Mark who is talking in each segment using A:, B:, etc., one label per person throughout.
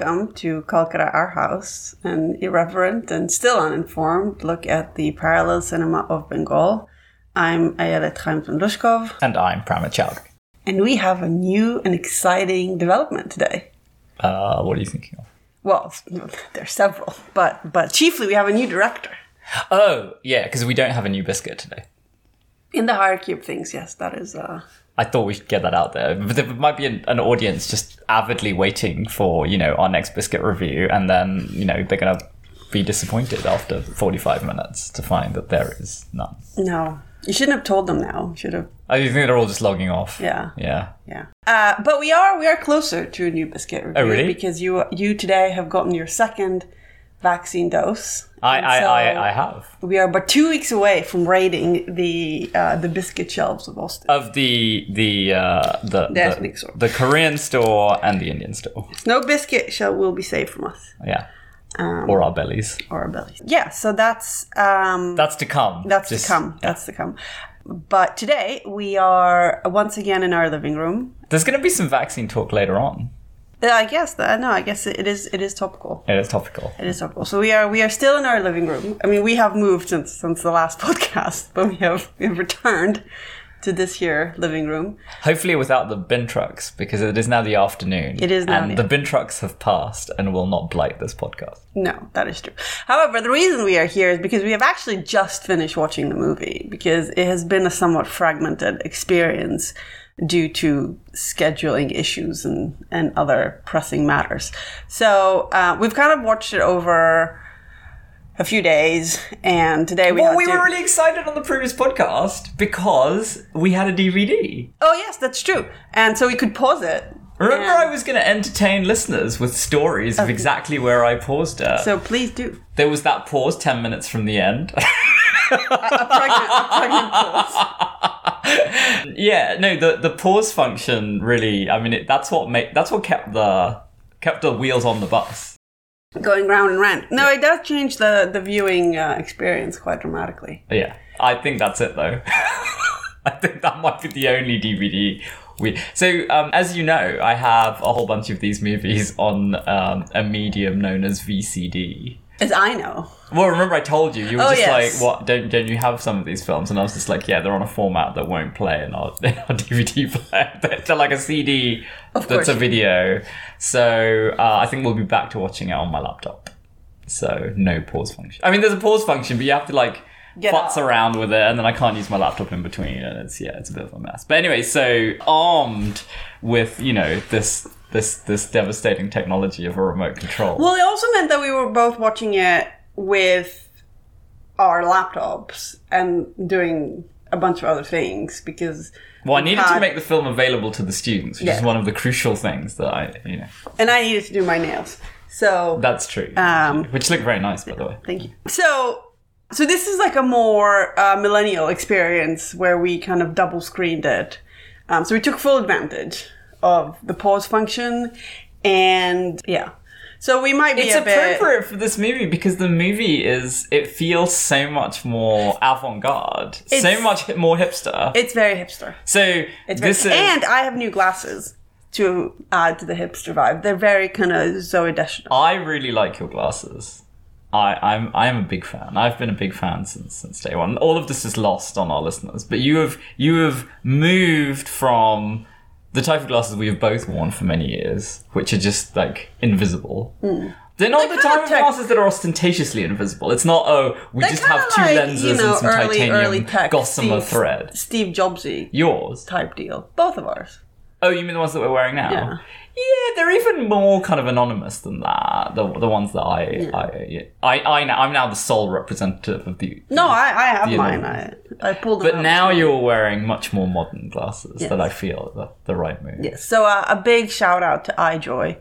A: Welcome to Calcutta Our House, an irreverent and still uninformed look at the parallel cinema of Bengal. I'm Ayelet Haimson Lushkov,
B: And I'm Pramit
A: and we have a new and exciting development today.
B: Uh, what are you thinking of?
A: Well, there are several, but but chiefly we have a new director.
B: Oh, yeah, because we don't have a new biscuit today.
A: In the hierarchy of things, yes, that is. Uh,
B: I thought we should get that out there. But there might be an, an audience just avidly waiting for, you know, our next biscuit review, and then, you know, they're going to be disappointed after 45 minutes to find that there is none.
A: no, you shouldn't have told them now. You should have.
B: I think they're all just logging off.
A: Yeah.
B: Yeah.
A: Yeah. Uh, but we are we are closer to a new biscuit review
B: Oh, really?
A: because you you today have gotten your second vaccine dose.
B: I, I,
A: so
B: I, I have.
A: We are but two weeks away from raiding the uh, the biscuit shelves of Austin.
B: Of the the uh, the
A: The ethnic store.
B: the Korean store and the Indian store.
A: no biscuit shell will be safe from us
B: Yeah.
A: Um,
B: or our bellies.
A: or our bellies. Yeah. So that's um,
B: That's to come.
A: that's
B: Just-
A: to come. That's to come. But today we are once again in our living room.
B: There's going to be some vaccine talk later on.
A: Uh, I guess that no, I guess it is it is topical.
B: It is topical.
A: It is topical. So we are we are still in our living room. I mean, we have moved since since the last podcast, but we have we have returned to this here living room.
B: Hopefully without the bin trucks, because it is now the afternoon.
A: It is now
B: And
A: the-
B: the bin trucks have passed and will not blight this podcast.
A: No, that is true. However, the reason we are here is because we have actually just finished watching the movie because it has been a somewhat fragmented experience due to scheduling issues and, and other pressing matters. So uh, we've kind of watched it over a few days, and today we
B: Well, we
A: to-
B: were really excited on the previous podcast because we had a DVD.
A: Oh yes, that's true. And so we could pause it.
B: Remember,
A: And-
B: I was going to entertain listeners with stories of exactly where I paused it.
A: So please do.
B: there was that pause 10 minutes from the end.
A: A pregnant, a pregnant pause.
B: yeah, no, the, the pause function really, I mean, it, that's what made, that's what kept the, kept the wheels on the bus.
A: Going round and round. No, it does change the, the viewing uh, experience quite dramatically.
B: Yeah, I think that's it though. I think that might be the only DVD we. So, um, as you know, I have a whole bunch of these movies on um, a medium known as VCD.
A: As I know.
B: Well, remember I told you you were
A: Oh,
B: just
A: yes.
B: like, "What? Don't don't you have some of these films?" And I was just like, "Yeah, they're on a format that won't play in our, in our DVD player. They're, they're like a CD
A: Of
B: that's a video." So uh, I think we'll be back to watching it on my laptop. So no pause function. I mean, there's a pause function, but you have to like
A: Get
B: futz
A: out.
B: around with it, and then I can't use my laptop in between, and it's yeah, it's a bit of a mess. But anyway, so armed with you know this this this devastating technology of a remote control.
A: Well, it also meant that we were both watching it with our laptops and doing a bunch of other things because.
B: Well, I needed to make the film available to the students, which is one of the crucial things that I, you know,
A: And I needed to do my nails. So.
B: that's true.
A: Um,
B: which look very nice, by the way.
A: Thank you. So, so this is like a more uh, millennial experience where we kind of double screened it. Um, so we took full advantage of the pause function, and yeah. So we might be
B: It's
A: a bit.
B: appropriate for this movie because the movie is, it feels so much more avant garde, so much more hipster.
A: It's very hipster.
B: so,
A: It's very,
B: this is.
A: and I have new glasses to add to the hipster vibe. They're very kind of Zooey Deschanel.
B: I really like your glasses. I, I'm I'm a big fan. I've been a big fan since since day one. All of this is lost on our listeners, but you have you have moved from the type of glasses we have both worn for many years, which are just like invisible. They're not
A: They're
B: the type of
A: tech-
B: glasses that are ostentatiously invisible. It's not oh we
A: They're
B: just have two
A: like,
B: lenses
A: you know,
B: and some
A: early,
B: titanium
A: early tech
B: gossamer
A: Steve-
B: thread.
A: Steve Jobsy
B: Yours?
A: type deal. Both of ours.
B: Oh, you mean the ones that we're wearing now?
A: Yeah.
B: Yeah, they're even more kind of anonymous than that. The the ones that I I yeah. I, I now- I'm now the sole representative of the.
A: No, I, I have mine. I, I pulled
B: But now you're wearing much more modern glasses
A: Yes.
B: that I feel the, the right move.
A: Yes. So uh, a big shout out to iJoy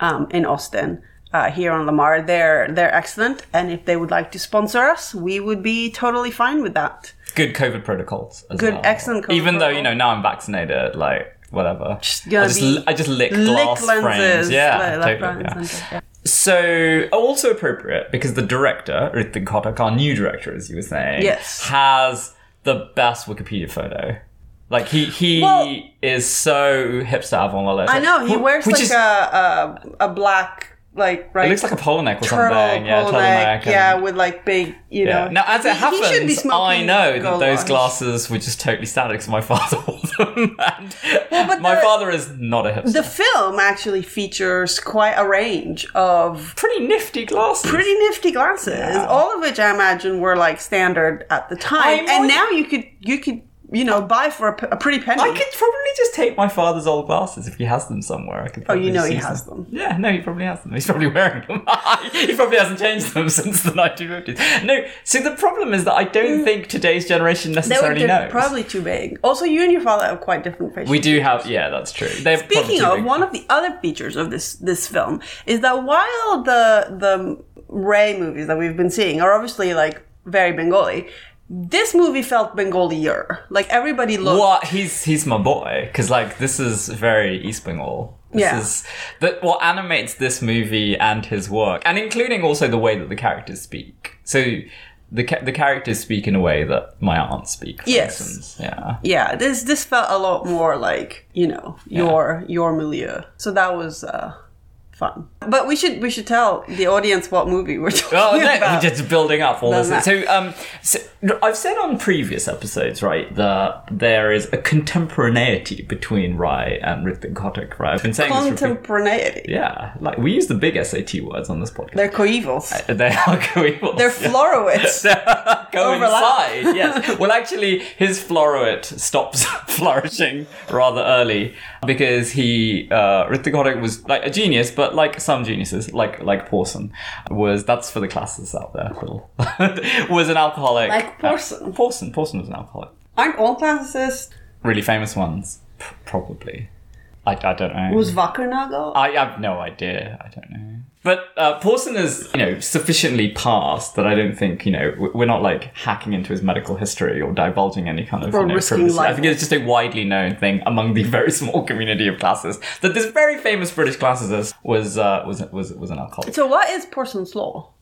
A: um, in Austin uh, here on Lamar. They're they're excellent, and if they would like to sponsor us, we would be totally fine with that.
B: Good COVID protocols. As
A: Good,
B: well.
A: excellent COVID
B: Even though you know now I'm vaccinated, like whatever.
A: gonna
B: I just I just lick
A: Lick
B: glass
A: lenses,
B: frames. Yeah,
A: left,
B: totally. Yeah. So also appropriate because the director, Ritik Ghatak, our new director, as you were saying,
A: Yes.
B: has the best Wikipedia photo Like he he
A: Well-
B: is so hipster avant la lettre.
A: I know he wears
B: which
A: like
B: is,
A: a, a a black like right.
B: It looks like a polo neck or
A: turtle
B: something. Yeah, turtleneck.
A: neck,
B: and-
A: yeah, with like big, you
B: Yeah.
A: know.
B: Now, as it
A: He- he
B: happens,
A: smoking
B: I know that those
A: watch.
B: glasses were just totally static because my father wore them. and
A: but
B: my
A: the-
B: father is not a hipster.
A: The film actually features quite a range of
B: pretty nifty glasses.
A: pretty nifty glasses,
B: Yeah.
A: all of which I imagine were like standard at the time.
B: I know
A: and
B: it-
A: now you could you could you know buy for a, p- a pretty penny.
B: I could probably just take my father's old glasses if he has them somewhere. I could.
A: Oh, you know he has them.
B: Yeah, no, he probably has them. He's probably wearing them. he probably hasn't changed them since the 1950s. No, so the problem is that I don't think today's generation
A: Mm.
B: Necessarily
A: they're
B: knows.
A: probably too big. Also, you and your father have quite different facial
B: we do have, yeah, that's true. They're
A: Speaking of,
B: big.
A: one of the other features of this this film is that while the the Ray movies that we've been seeing are obviously like very Bengali, this movie felt Bengali-er. Like everybody looked.
B: What he's he's my boy because like this is very East Bengal. This
A: Yeah.
B: is that what animates this movie and his work, and including also the way that the characters speak. So the ca- the characters speak in a way that my aunts speak. For
A: Yes.
B: instance. yeah.
A: Yeah, this this felt a lot more like you know your your milieu. So that was uh, fun. But we should we should tell the audience what movie we're talking
B: Oh no,
A: about.
B: we're just building up all this. So, um, so I've said on previous episodes, right, that there is a contemporaneity between Ray and Ritik Ghatak, right? I've been saying this.
A: Contemporaneity.
B: yeah, like we use the big SAT words on this podcast.
A: They're coevals.
B: They are coevals.
A: They're floruits.
B: Go
A: Overlap.
B: yes. Well, actually, his floruit stops flourishing rather early because he uh, Ghatak was like a genius, but like some geniuses, like like Porson, was that's for the classes out there. Little was an alcoholic.
A: Like Porson.
B: Uh, Porson. Porson was an alcoholic.
A: Aren't all classicists?
B: Really famous ones, P- probably. I, I don't know.
A: Was Wackernagel?
B: I have no idea. I don't know. But uh, Porson is, you know, sufficiently past that I don't think, you know, we're not like hacking into his medical history or divulging any kind of
A: Or
B: you know,
A: risking.
B: I think it's just a widely known thing among the very small community of classicists that this very famous British classicist was uh, was was was an alcoholic.
A: So what is Porson's law?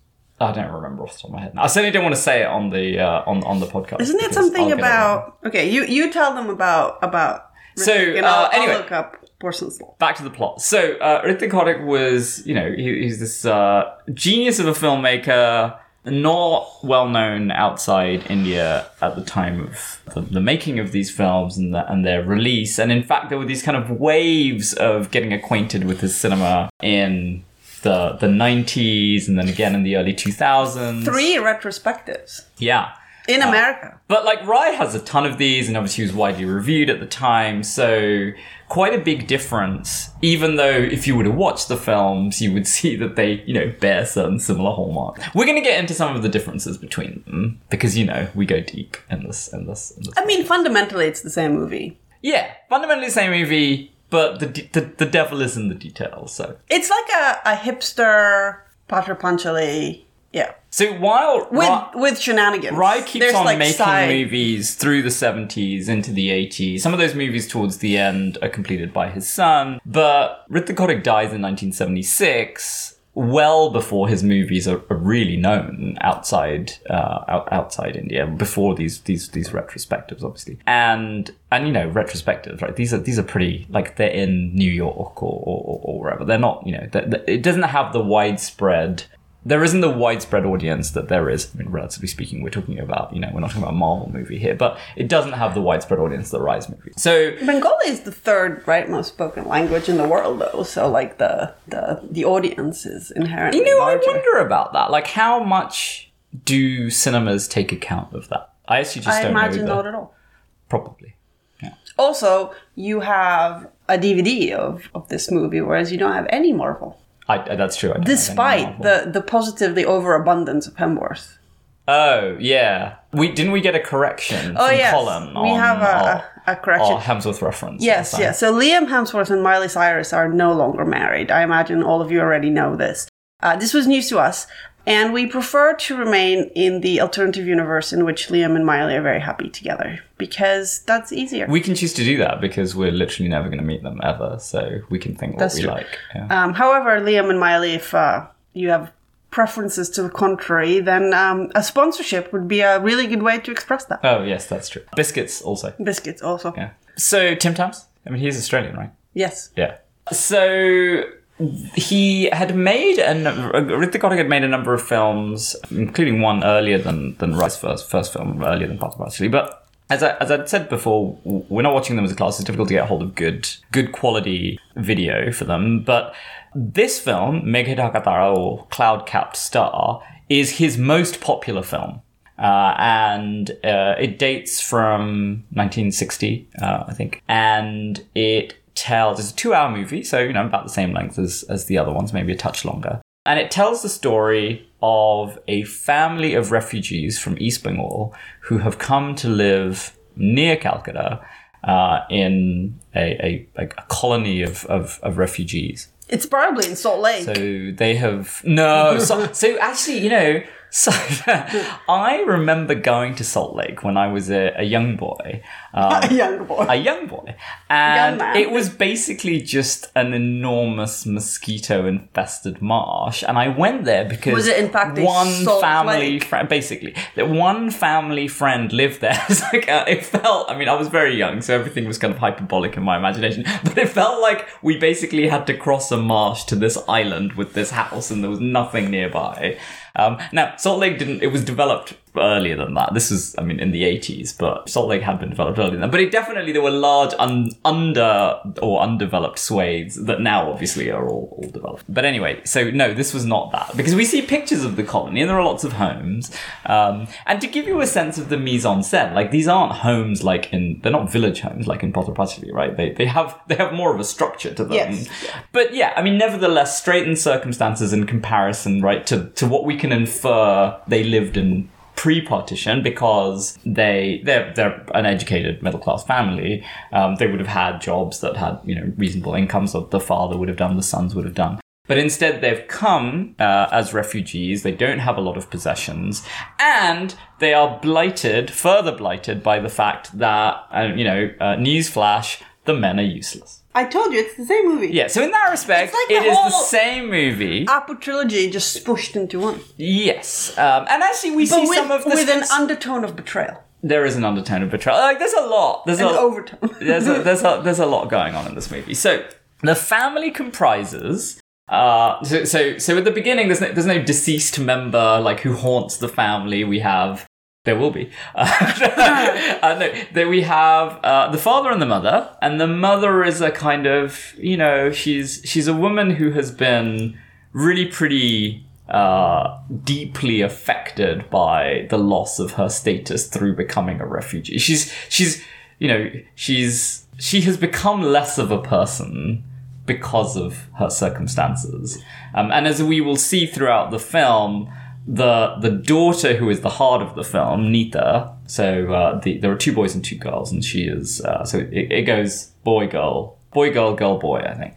B: I don't remember off the top of my head. I certainly don't want to say it on the uh, on on the podcast.
A: Isn't it something
B: I'll
A: about? Okay, you you tell them about about.
B: So, uh,
A: I'll, I'll
B: anyway.
A: look up Law.
B: back to the plot. So, uh, Ghatak was, you know, he, he's this uh, genius of a filmmaker, not well known outside India at the time of the, the making of these films and, the, and their release. And in fact, there were these kind of waves of getting acquainted with his cinema in the the 90s and then again in the early 2000s.
A: Three retrospectives
B: Yeah.
A: in America.
B: But like Ray has a ton of these, and obviously he was widely reviewed at the time, so quite a big difference. Even though if you were to watch the films, you would see that they, you know, bear certain similar hallmarks. We're going to get into some of the differences between them because you know we go deep in this, in this, in this.
A: I mean, fundamentally, it's the same movie.
B: Yeah, fundamentally the same movie, but the de- the, the devil is in the details. So,
A: It's like a, a hipster Pather Panchali. Yeah,
B: so while
A: with
B: Ra-
A: with shenanigans.
B: Ray keeps
A: There's,
B: on
A: like,
B: making
A: side-
B: movies through the 70s into the 80s. Some of those movies towards the end are completed by his son, but Ritik Ghatak dies in 1976. Well before his movies are, are really known outside uh, out, outside India, before these these these retrospectives, obviously, and and you know retrospectives, right? These are these are pretty like they're in New York or or, or wherever. They're not, you know, it doesn't have the widespread there isn't the widespread audience that there is. I mean, relatively speaking, we're talking about, you know, we're not talking about a Marvel movie here, but it doesn't have the widespread audience that Ray's movie. So,
A: Bengali is the third right most spoken language in the world, though. So like the the the audience is inherently
B: you know,
A: larger.
B: I wonder about that. Like, how much do cinemas take account of that? I actually just
A: I
B: don't
A: imagine
B: know.
A: not at all.
B: probably. Yeah.
A: Also, you have a DVD of, of this movie, whereas you don't have any Marvel.
B: I, I- that's true. I don't know any
A: Despite the, the positively overabundance of Hemsworth.
B: Oh yeah, we didn't we get a correction
A: Oh,
B: from
A: yes.
B: Colin?
A: We have a-
B: our-
A: a correction.
B: our Hemsworth reference.
A: Yes, yes. So Liam Hemsworth and Miley Cyrus are no longer married. I imagine all of you already know this. Uh, this was news to us, and we prefer to remain in the alternative universe in which Liam and Miley are very happy together because that's easier.
B: We can choose to do that because we're literally never going to meet them ever, so we can think what
A: That's
B: we
A: true.
B: like. Yeah.
A: Um, however, Liam and Miley, if uh, you have preferences to the contrary, then um, a sponsorship would be a really good way to express that.
B: Oh yes, that's true. Biscuits also.
A: Biscuits also.
B: Yeah. So Tim Tams. I mean, he's Australian, right?
A: Yes.
B: Yeah. So he had made a number, Ritik had made a number of films, including one earlier than than Ray's first first film, earlier than Pather actually. But as I as I'd said before, we're not watching them as a class. It's difficult to get hold of good good quality video for them. But this film, Meghe Dhaka-tara or Cloud Capped Star, is his most popular film. Uh, and uh, it dates from 1960, uh, I think, and it tells it's a two-hour movie, so you know about the same length as as the other ones, maybe a touch longer, and it tells the story of a family of refugees from East Bengal who have come to live near Calcutta uh, in a, a, a colony of, of, of refugees.
A: It's probably in Salt Lake.
B: So they have no. So, so actually, you know, so I remember going to Salt Lake when I was a, a young boy. Um,
A: a young boy.
B: a young boy, and
A: man.
B: it was basically just an enormous mosquito-infested marsh. And I went there because
A: Was it in fact a
B: one family friend, basically, that one family friend lived there. It's like uh, it felt. I mean, I was very young, so everything was kind of hyperbolic in my imagination. But it felt like we basically had to cross a marsh to this island with this house, and there was nothing nearby. Um, now, Salt Lake didn't. It was developed earlier than that. This is, I mean, in the eighties, but Salt Lake had been developed earlier than that. But it definitely there were large un, under or undeveloped swathes that now obviously are all, all developed. But anyway, so no, this was not that because we see pictures of the colony and there are lots of homes. Um, and to give you a sense of the mise en scène, like these aren't homes like in they're not village homes like in Pather Panchali, right? They they have they have more of a structure to them.
A: Yes.
B: But yeah, I mean, nevertheless, straitened circumstances in comparison, right, to, to what we can infer they lived in pre-partition because they they're they're an educated middle class family. Um, they would have had jobs that had you know reasonable incomes that the father would have done, the sons would have done. But instead, they've come uh, as refugees. They don't have a lot of possessions, and they are blighted, further blighted by the fact that, uh, you know, uh, newsflash: the men are useless.
A: I told you, it's the same movie.
B: Yeah, so in that respect,
A: It's like
B: it
A: the
B: is the
A: whole-
B: same movie.
A: Apu trilogy just smooshed into one.
B: yes, um, and actually we see
A: with,
B: some of this.
A: with an undertone of betrayal.
B: there is an undertone of betrayal. Like there's a lot. There's
A: An
B: a
A: overtone.
B: there's a, there's a there's a lot going on in this movie. So the family comprises. Uh, so, so so at the beginning, there's no, there's no deceased member like who haunts the family. We have there will be. Uh, no, there we have uh, the father and the mother, and the mother is a kind of you know she's she's a woman who has been really pretty uh, deeply affected by the loss of her status through becoming a refugee. She's she's you know she's she has become less of a person because of her circumstances. Um, and as we will see throughout the film, the the daughter who is the heart of the film, Nita. So uh, the, there are two boys and two girls, and she is uh, so it, it goes boy girl boy girl girl boy I think,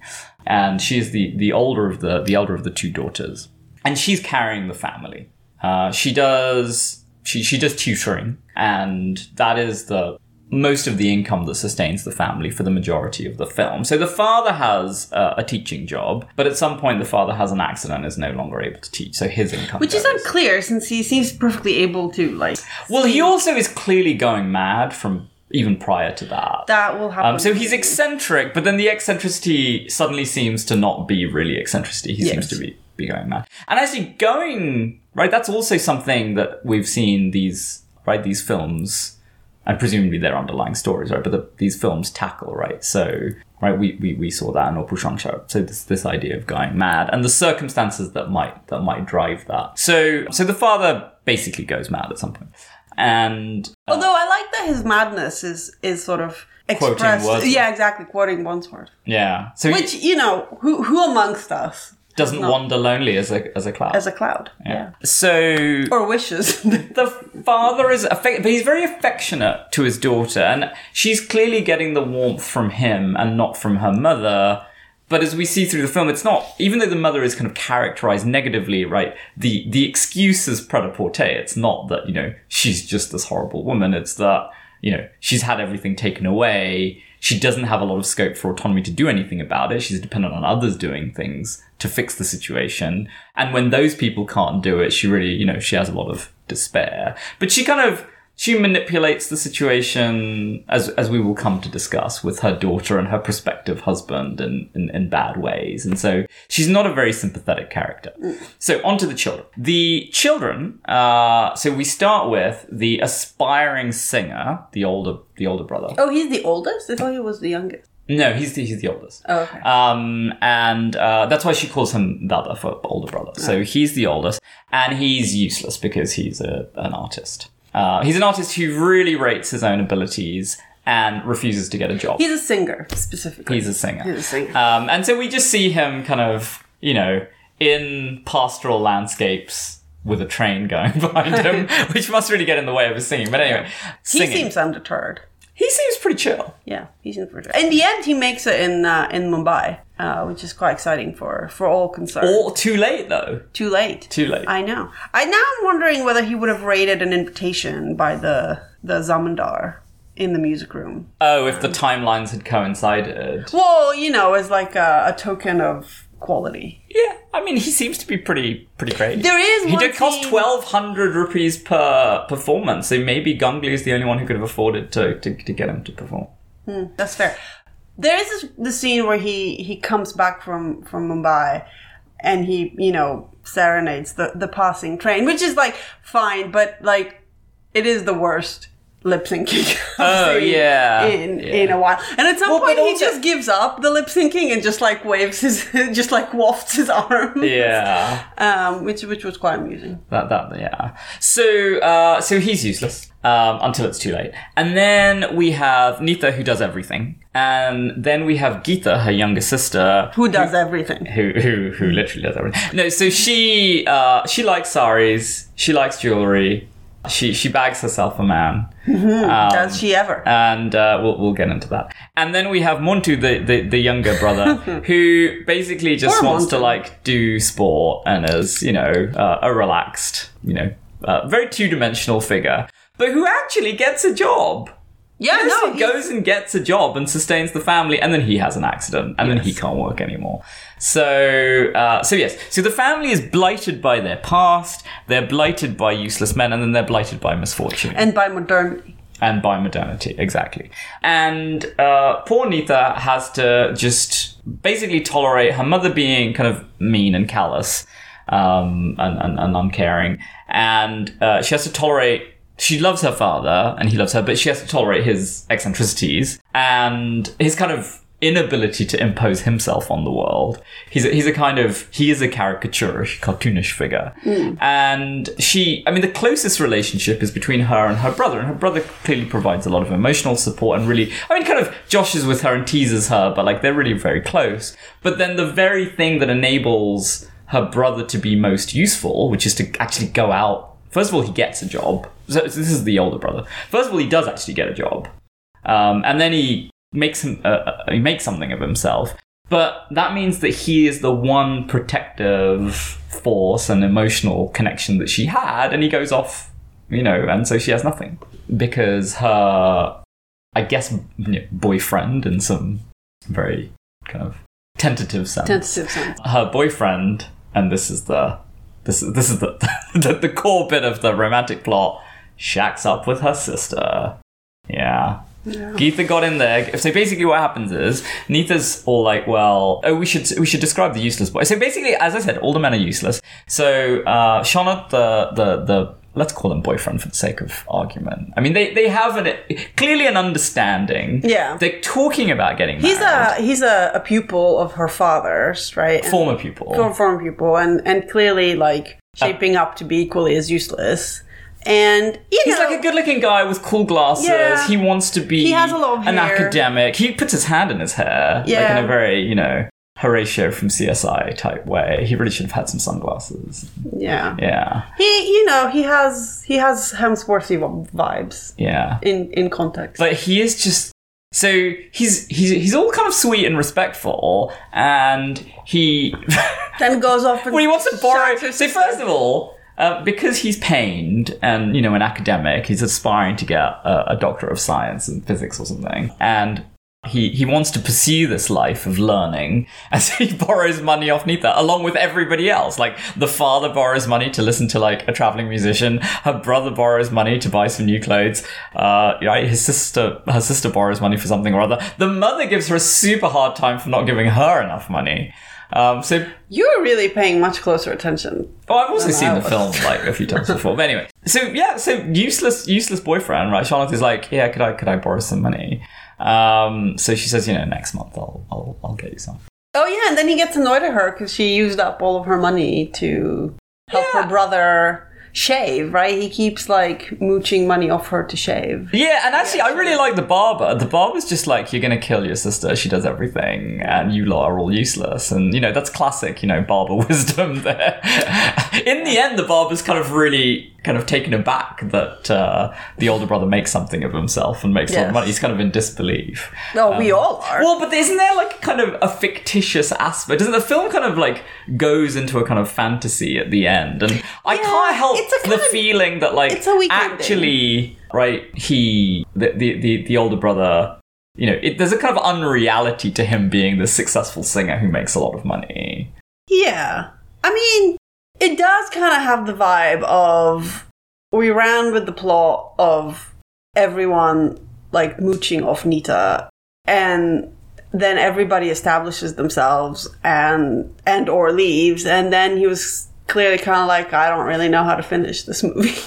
B: and she is the the older of the the elder of the two daughters, and she's carrying the family. Uh, she does she she does tutoring, and that is the most of the income that sustains the family for the majority of the film. So the father has uh, a teaching job, but at some point the father has an accident and is no longer able to teach, so his income
A: Which is unclear since he seems perfectly able to, like.
B: Well, he also is clearly going mad from even prior to that.
A: That will happen.
B: Um, so he's eccentric, but then the eccentricity suddenly seems to not be really eccentricity. He seems to be, be going mad. And actually going, right, that's also something that we've seen these, right, these films, and presumably they're underlying stories, right, but the, these films tackle, right? So, right, we, we, we saw that in Apur Sansar. So this, this idea of going mad and the circumstances that might, that might drive that. So, so the father basically goes mad at some point. And uh,
A: Although I like that his madness is is sort of expressed. Yeah, exactly, quoting Wordsworth.
B: yeah, so
A: Which you know, who who amongst us
B: doesn't
A: not-
B: wander lonely as a, as a cloud.
A: as a cloud? Yeah.
B: So
A: Or wishes.
B: the father is affect- but he's very affectionate to his daughter and she's clearly getting the warmth from him and not from her mother but as we see through the film it's not even though the mother is kind of characterized negatively right the the excuse is pret-a-porter it's not that you know she's just this horrible woman it's that you know she's had everything taken away she doesn't have a lot of scope for autonomy to do anything about it. She's dependent on others doing things to fix the situation. And when those people can't do it she really you know she has a lot of despair. But she kind of she manipulates the situation as as we will come to discuss with her daughter and her prospective husband in, in, in bad ways. And so she's not a very sympathetic character. So on to the children. The children, uh, so we start with the aspiring singer, the older the older brother.
A: Oh, he's the oldest? I thought he was the youngest.
B: No, he's the, he's the oldest.
A: Oh, okay.
B: Um, and uh, that's why she calls him Dada for older brother. So he's the oldest, and he's useless because he's a, an artist. Uh, he's an artist who really rates his own abilities and refuses to get a job.
A: He's a singer, specifically.
B: He's a singer.
A: He's a singer.
B: Um, and so we just see him kind of, you know, in pastoral landscapes with a train going behind him, which must really get in the way of his singing. But anyway,
A: he seems undeterred.
B: he seems pretty chill.
A: Yeah, he seems pretty. Chill. In the end, he makes it in uh, in Mumbai, uh, which is quite exciting for for all concerned.
B: Or too late though.
A: Too late.
B: Too late.
A: I know. I now I'm wondering whether he would have rated an invitation by the the zamindar in the music room.
B: Oh, if the timelines had coincided.
A: Well, you know, as like a, a token of quality.
B: Yeah, I mean, he seems to be pretty pretty great.
A: There is
B: He did cost twelve hundred rupees per performance, so maybe Gangli is the only one who could have afforded to, to, to get him to perform.
A: That's fair. There is the scene where he he comes back from from Mumbai, and he you know serenades the the passing train, which is like fine, but like it is the worst lip syncing.
B: Oh, yeah.
A: in
B: Yeah.
A: in a while. And at some
B: Well,
A: point, he
B: also-
A: just gives up the lip syncing and just like waves his, just like wafts his arm.
B: Yeah,
A: Um, which which was quite amusing.
B: that that yeah. So uh, so he's useless um, until it's too late, and then we have Nita who does everything, and then we have Geeta, her younger sister,
A: Who does everything?
B: who who who literally does everything. No, so she uh, she likes saris, she likes jewelry, she she bags herself a man. Um,
A: Does she ever?
B: and uh, we'll we'll get into that. And then we have Montu, the the, the younger brother, who basically just
A: Poor
B: wants to like do sport and is you know uh, a relaxed, you know, uh, very two dimensional figure, but who actually gets a job.
A: yeah,
B: Yes,
A: no,
B: he goes and gets a job and sustains the family, and then he has an accident, and then he can't work anymore. So, uh, so yes, so the family is blighted by their past, they're blighted by useless men, and then they're blighted by misfortune
A: and by modernity.
B: and by modernity, exactly. And uh, poor Nita has to just basically tolerate her mother being kind of mean and callous um, and, and, and uncaring, and uh, she has to tolerate. She loves her father, and he loves her, but she has to tolerate his eccentricities and his kind of inability to impose himself on the world. He's a, he's a kind of he is a caricaturish, cartoonish figure, and she. I mean, the closest relationship is between her and her brother, and her brother clearly provides a lot of emotional support and really. I mean, kind of joshes with her and teases her, but like they're really very close. But then the very thing that enables her brother to be most useful, which is to actually go out. First of all, he gets a job. So this is the older brother. First of all, he does actually get a job, um, and then he makes him uh, uh, he makes something of himself. But that means that he is the one protective force and emotional connection that she had, and he goes off, you know, and so she has nothing because her, I guess, you know, boyfriend in some very kind of tentative sense
A: Tentative sense.
B: her boyfriend, and this is the this is this is the the, the core bit of the romantic plot, shacks up with her sister. Yeah. Geetha got in there. So basically, what happens is Nita's all like, "Well, oh, we should we should describe the useless boy." So basically, as I said, all the men are useless. So uh, Shonat, the the the let's call him boyfriend for the sake of argument. I mean, they they have an clearly an understanding.
A: Yeah.
B: they're talking about getting married.
A: He's a he's a, a pupil of her father's, right? And-
B: former pupil.
A: former, former pupil, and and clearly like shaping up to be equally as useless. And you
B: He's
A: know,
B: like a good-looking guy with cool glasses.
A: Yeah.
B: He wants to be
A: He has a lot of
B: an
A: hair.
B: academic. He puts his hand in his hair, like in a very, you know, Horatio from CSI type way. He really should have had some sunglasses.
A: yeah.
B: Yeah,
A: He, you know, he has he has Hemsworthy vibes
B: yeah.
A: in in context.
B: But he is just so he's he's he's all kind of sweet and respectful, and he
A: then goes off. And
B: well, he wants to borrow. So first of all, uh, because he's pained and you know an academic, he's aspiring to get a, a doctor of science in physics or something, and he he wants to pursue this life of learning, so he borrows money off Nita along with everybody else. Like the father borrows money to listen to like a traveling musician. Her brother borrows money to buy some new clothes. Uh, right, his sister her sister borrows money for something or other. The mother gives her a super hard time for not giving her enough money. Um, so
A: You're really paying much closer attention.
B: Oh, I've also seen the film like a few times before. But anyway, so yeah, so useless, useless boyfriend, right? Charlotte is like, yeah, could I, could I borrow some money? Um, so she says, you know, next month I'll, I'll, I'll get you some.
A: Oh yeah, and then he gets annoyed at her because she used up all of her money to help
B: Yeah.
A: her brother shave. Right? He keeps like mooching money off her to shave.
B: Yeah, and actually, I really like the barber. The barber's just like, you're gonna kill your sister. She does everything, and you lot are all useless. And you know, that's classic, you know, barber wisdom there. In the end, the barber's kind of really kind of taken aback that uh, the older brother makes something of himself and makes a lot of money. He's kind of in disbelief.
A: No, we all are.
B: Well, but isn't there like kind of a fictitious aspect? Doesn't the film kind of like goes into a kind of fantasy at the end? And I
A: Yeah,
B: can't help the
A: of-
B: feeling that like
A: it's a weekend
B: actually, right? He the, the the the older brother. You know, it, there's a kind of unreality to him being the successful singer who makes a lot of money.
A: Yeah. I mean, it does kind of have the vibe of we ran with the plot of everyone like mooching off Nita and then everybody establishes themselves and and or leaves and then he was clearly kind of like I don't really know how to finish this movie.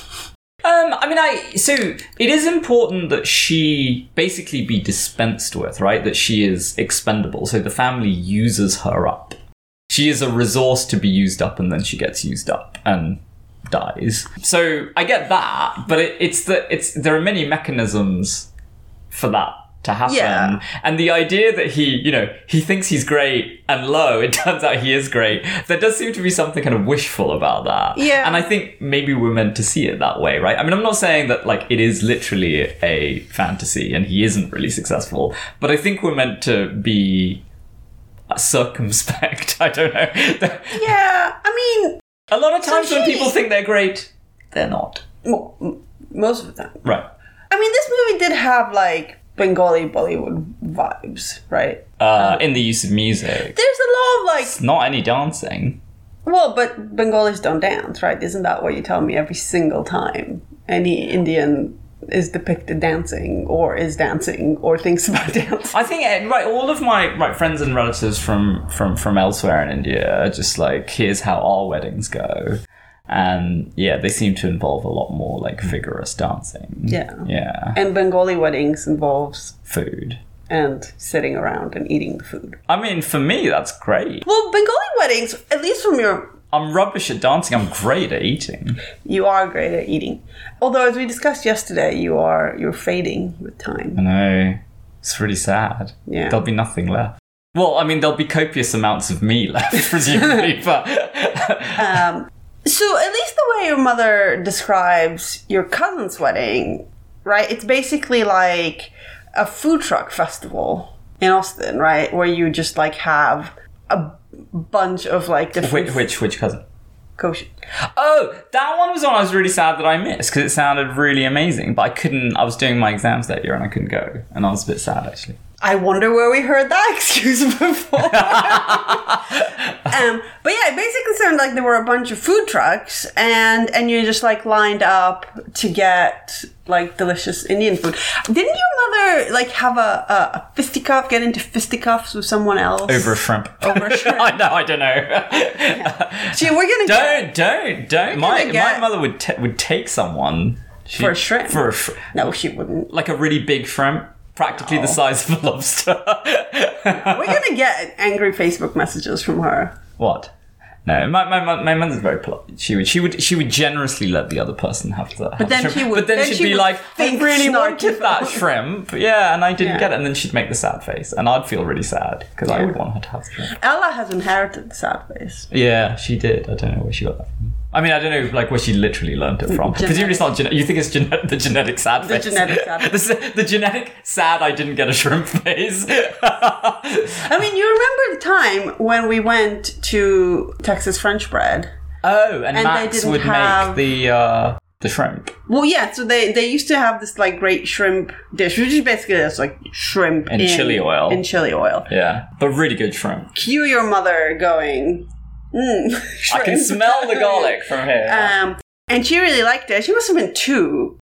B: Um, I mean, I so it is important that she basically be dispensed with, right? That she is expendable, so the family uses her up. She is a resource to be used up, and then she gets used up and dies. So I get that, but it, it's the it's there are many mechanisms for that to happen.
A: Yeah.
B: And the idea that he, you know, he thinks he's great and low, it turns out he is great. There does seem to be something kind of wishful about that.
A: Yeah.
B: And I think maybe we're meant to see it that way, right? I mean, I'm not saying that like it is literally a fantasy and he isn't really successful, but I think we're meant to be circumspect. I don't know.
A: yeah, I mean,
B: A lot of times when
A: she-
B: people think they're great, they're not.
A: mo- most of the time.
B: Right.
A: I mean, this movie did have like Bengali Bollywood vibes, right?
B: Uh, in the use of music.
A: There's a lot of like
B: It's not any dancing.
A: Well, but Bengalis don't dance, right? Isn't that what you tell me every single time any Indian is depicted dancing or is dancing or thinks about dancing?
B: I think eh, right. All of my right friends and relatives from from from elsewhere in India are just like, here's how our weddings go, and yeah, they seem to involve a lot more like vigorous dancing.
A: Yeah.
B: yeah,
A: And Bengali weddings involves
B: food.
A: and sitting around and eating the food.
B: I mean, for me, that's great.
A: Well, Bengali weddings, at least from your
B: I'm rubbish at dancing. I'm great at eating.
A: you are great at eating. Although as we discussed yesterday, you are you're fading with time.
B: I know. It's really sad.
A: Yeah.
B: There'll be nothing left. Well, I mean, there'll be copious amounts of me left, presumably, but
A: Um, so at least the way your mother describes your cousin's wedding, right? It's basically like a food truck festival in Austin, right? Where you just like have a bunch of like different
B: which which which cousin? Oh, that one was one I was really sad that I missed because it sounded really amazing, but I couldn't. I was doing my exams that year and I couldn't go, and I was a bit sad actually.
A: I wonder where we heard that excuse before. um, but yeah, it basically sounded like there were a bunch of food trucks, and and you just like lined up to get like delicious Indian food. Didn't your mother like have a, a, fisticuff, get into fisticuffs with someone else
B: Over a shrimp.
A: Over a shrimp.
B: I know. I don't know.
A: See, we're gonna
B: don't don't don't. My
A: get-
B: my mother would ta would take someone she,
A: For a shrimp?
B: for a sh-
A: no, she wouldn't.
B: like a really big shrimp, practically the size of a lobster.
A: We're gonna get angry Facebook messages from her.
B: what? No, my, my, my, mother's very polite. She would she would she would generously let the other person have that. But
A: then she would-
B: But then,
A: then
B: she'd
A: she
B: be like, "I really wanted that
A: about it."
B: shrimp, yeah, and I didn't
A: Yeah.
B: get it." And then she'd make the sad face, and I'd feel really sad because I would want her to have the shrimp.
A: Ella has inherited the sad face.
B: Yeah, she did. I don't know where she got that from. I mean, I don't know, like where she literally learned it from.
A: Genetic.
B: Presumably, it's not. Gene- you think it's gene- the genetic sad
A: The
B: face?
A: genetic sad
B: the, s- the genetic sad. I didn't get a shrimp face.
A: I mean, you remember the time when we went to Texas French Bread?
B: oh, and,
A: they
B: Max
A: didn't
B: would
A: have-
B: make the uh, the shrimp
A: Well, yeah. So they they used to have this like great shrimp dish, which is basically just like shrimp
B: In chili oil.
A: In chili oil.
B: yeah but really good shrimp
A: Cue your mother going. Mm,
B: i can smell the garlic from here
A: Um, and she really liked it. She must have been two.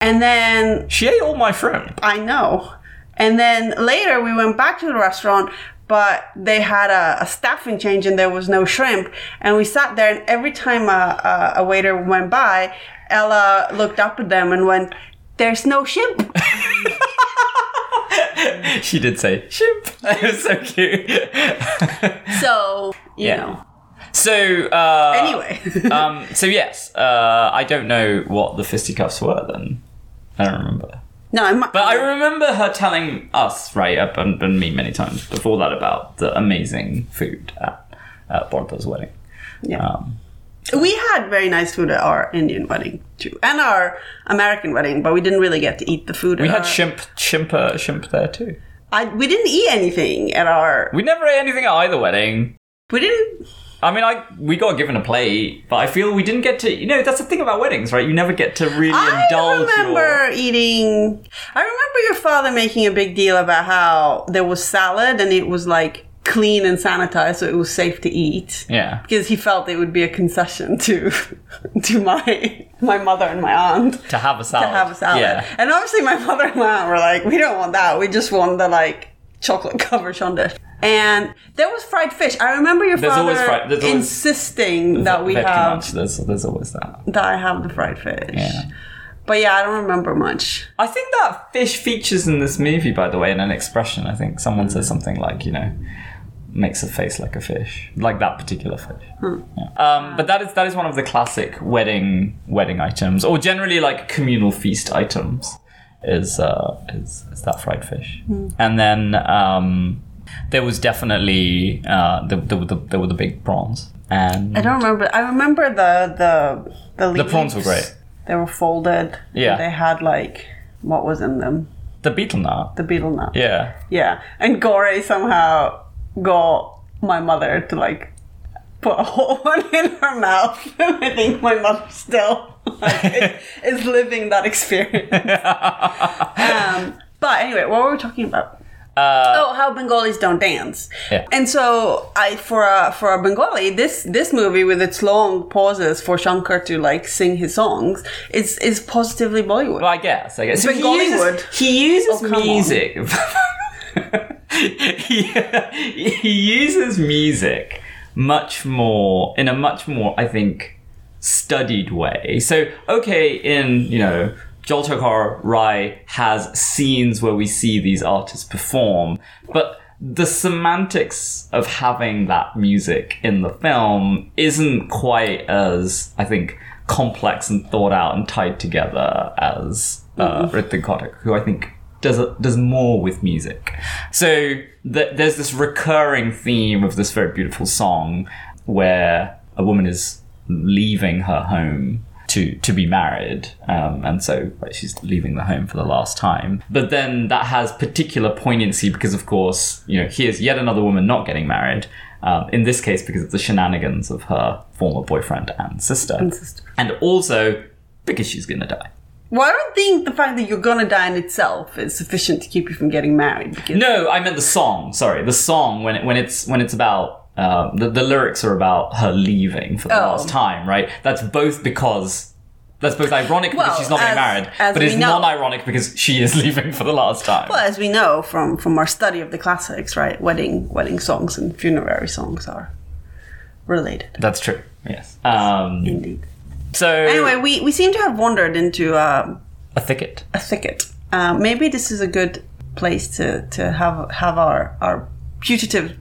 A: And then
B: she ate all my shrimp
A: I know. And then later we went back to the restaurant, but they had a, a staffing change and there was no shrimp. And we sat there, and every time a, a, a waiter went by, Ella looked up at them and went, There's no shrimp.
B: she did say shrimp it was so cute
A: so, you
B: Yeah.
A: know.
B: So uh
A: Anyway.
B: um, so yes, uh, I don't know what the fisticuffs were then. I don't remember.
A: no, I'm,
B: But I remember her telling us, right, up and, and me many times before that about the amazing food at, at Borta's wedding.
A: yeah.
B: Um,
A: we had very nice food at our Indian wedding too, and our American wedding, but we didn't really get to eat the food.
B: we
A: at
B: had
A: our-
B: shrimp, shrimp, uh, shrimp there too.
A: I, we didn't eat anything at our.
B: We never ate anything at either wedding.
A: We didn't.
B: I mean, I we got given a plate, but I feel we didn't get to. You know, that's the thing about weddings, right? You never get to really
A: I
B: indulge.
A: I remember
B: Your,
A: eating. I remember your father making a big deal about how there was salad and it was like clean and sanitized, so it was safe to eat.
B: yeah,
A: Because he felt it would be a concession to to my my mother and my aunt
B: to have a salad.
A: to have a salad.
B: Yeah,
A: And obviously, my mother and my aunt were like, "We don't want that. We just want the like chocolate covered dish." And there was fried fish. I remember your
B: There's
A: father
B: fried-
A: insisting that we have
B: much. There's there's always that.
A: that I have the fried fish.
B: Yeah.
A: But yeah, I don't remember much.
B: I think that fish features in this movie, by the way, in an expression. I think someone says something like, you know, makes a face like a fish, like that particular fish. Yeah. Um, but that is that is one of the classic wedding wedding items, or generally like communal feast items. Is uh, is, is that fried fish? And then um, there was definitely uh, the, the, the, there were the big prawns, and
A: I don't remember. I remember the the the,
B: the prawns were great.
A: They were folded.
B: Yeah.
A: They had like what was in them?
B: The betel nut,
A: The betel nut.
B: yeah.
A: Yeah. And Gore somehow got my mother to like put a whole one in her mouth. I think my mother still like, is, is living that experience. um, but anyway, what were we talking about?
B: Uh,
A: oh, how Bengalis don't dance.
B: Yeah.
A: And so I for a for a Bengali, this this movie with its long pauses for Shankar to like sing his songs is is positively Bollywood.
B: Well, I guess. I guess. So he uses, he uses
A: Oh,
B: music. he, he uses music much more in a much more, I think, studied way. So, okay, in you know. Jalsaghar Ray has scenes where we see these artists perform, but the semantics of having that music in the film isn't quite as, I think, complex and thought out and tied together as uh, Ritik Ghatak, who I think does does more with music. So th- there's this recurring theme of this very beautiful song where a woman is leaving her home to to be married, um, and so like, she's leaving the home for the last time. But then that has particular poignancy because, of course, you know, here's yet another woman not getting married. Um, in this case, because of the shenanigans of her former boyfriend and sister, and,
A: sister.
B: also because she's gonna die.
A: Well, I don't think the fact that you're gonna die in itself is sufficient to keep you from getting married. Because
B: No, I meant the song. Sorry, the song when it, when it's when it's about um, the the lyrics are about her leaving for the
A: Oh.
B: last time, right? That's both because that's both ironic because she's not getting married,
A: as
B: but
A: we
B: it's
A: know.
B: non-ironic because she is leaving for the last time.
A: well, as we know from from our study of the classics, right? Wedding wedding songs and funerary songs are related.
B: That's true. Yes. Um,
A: Indeed.
B: so
A: Anyway, we, we seem to have wandered into um,
B: a thicket.
A: a thicket. Uh, maybe this is a good place to, to have have our our putative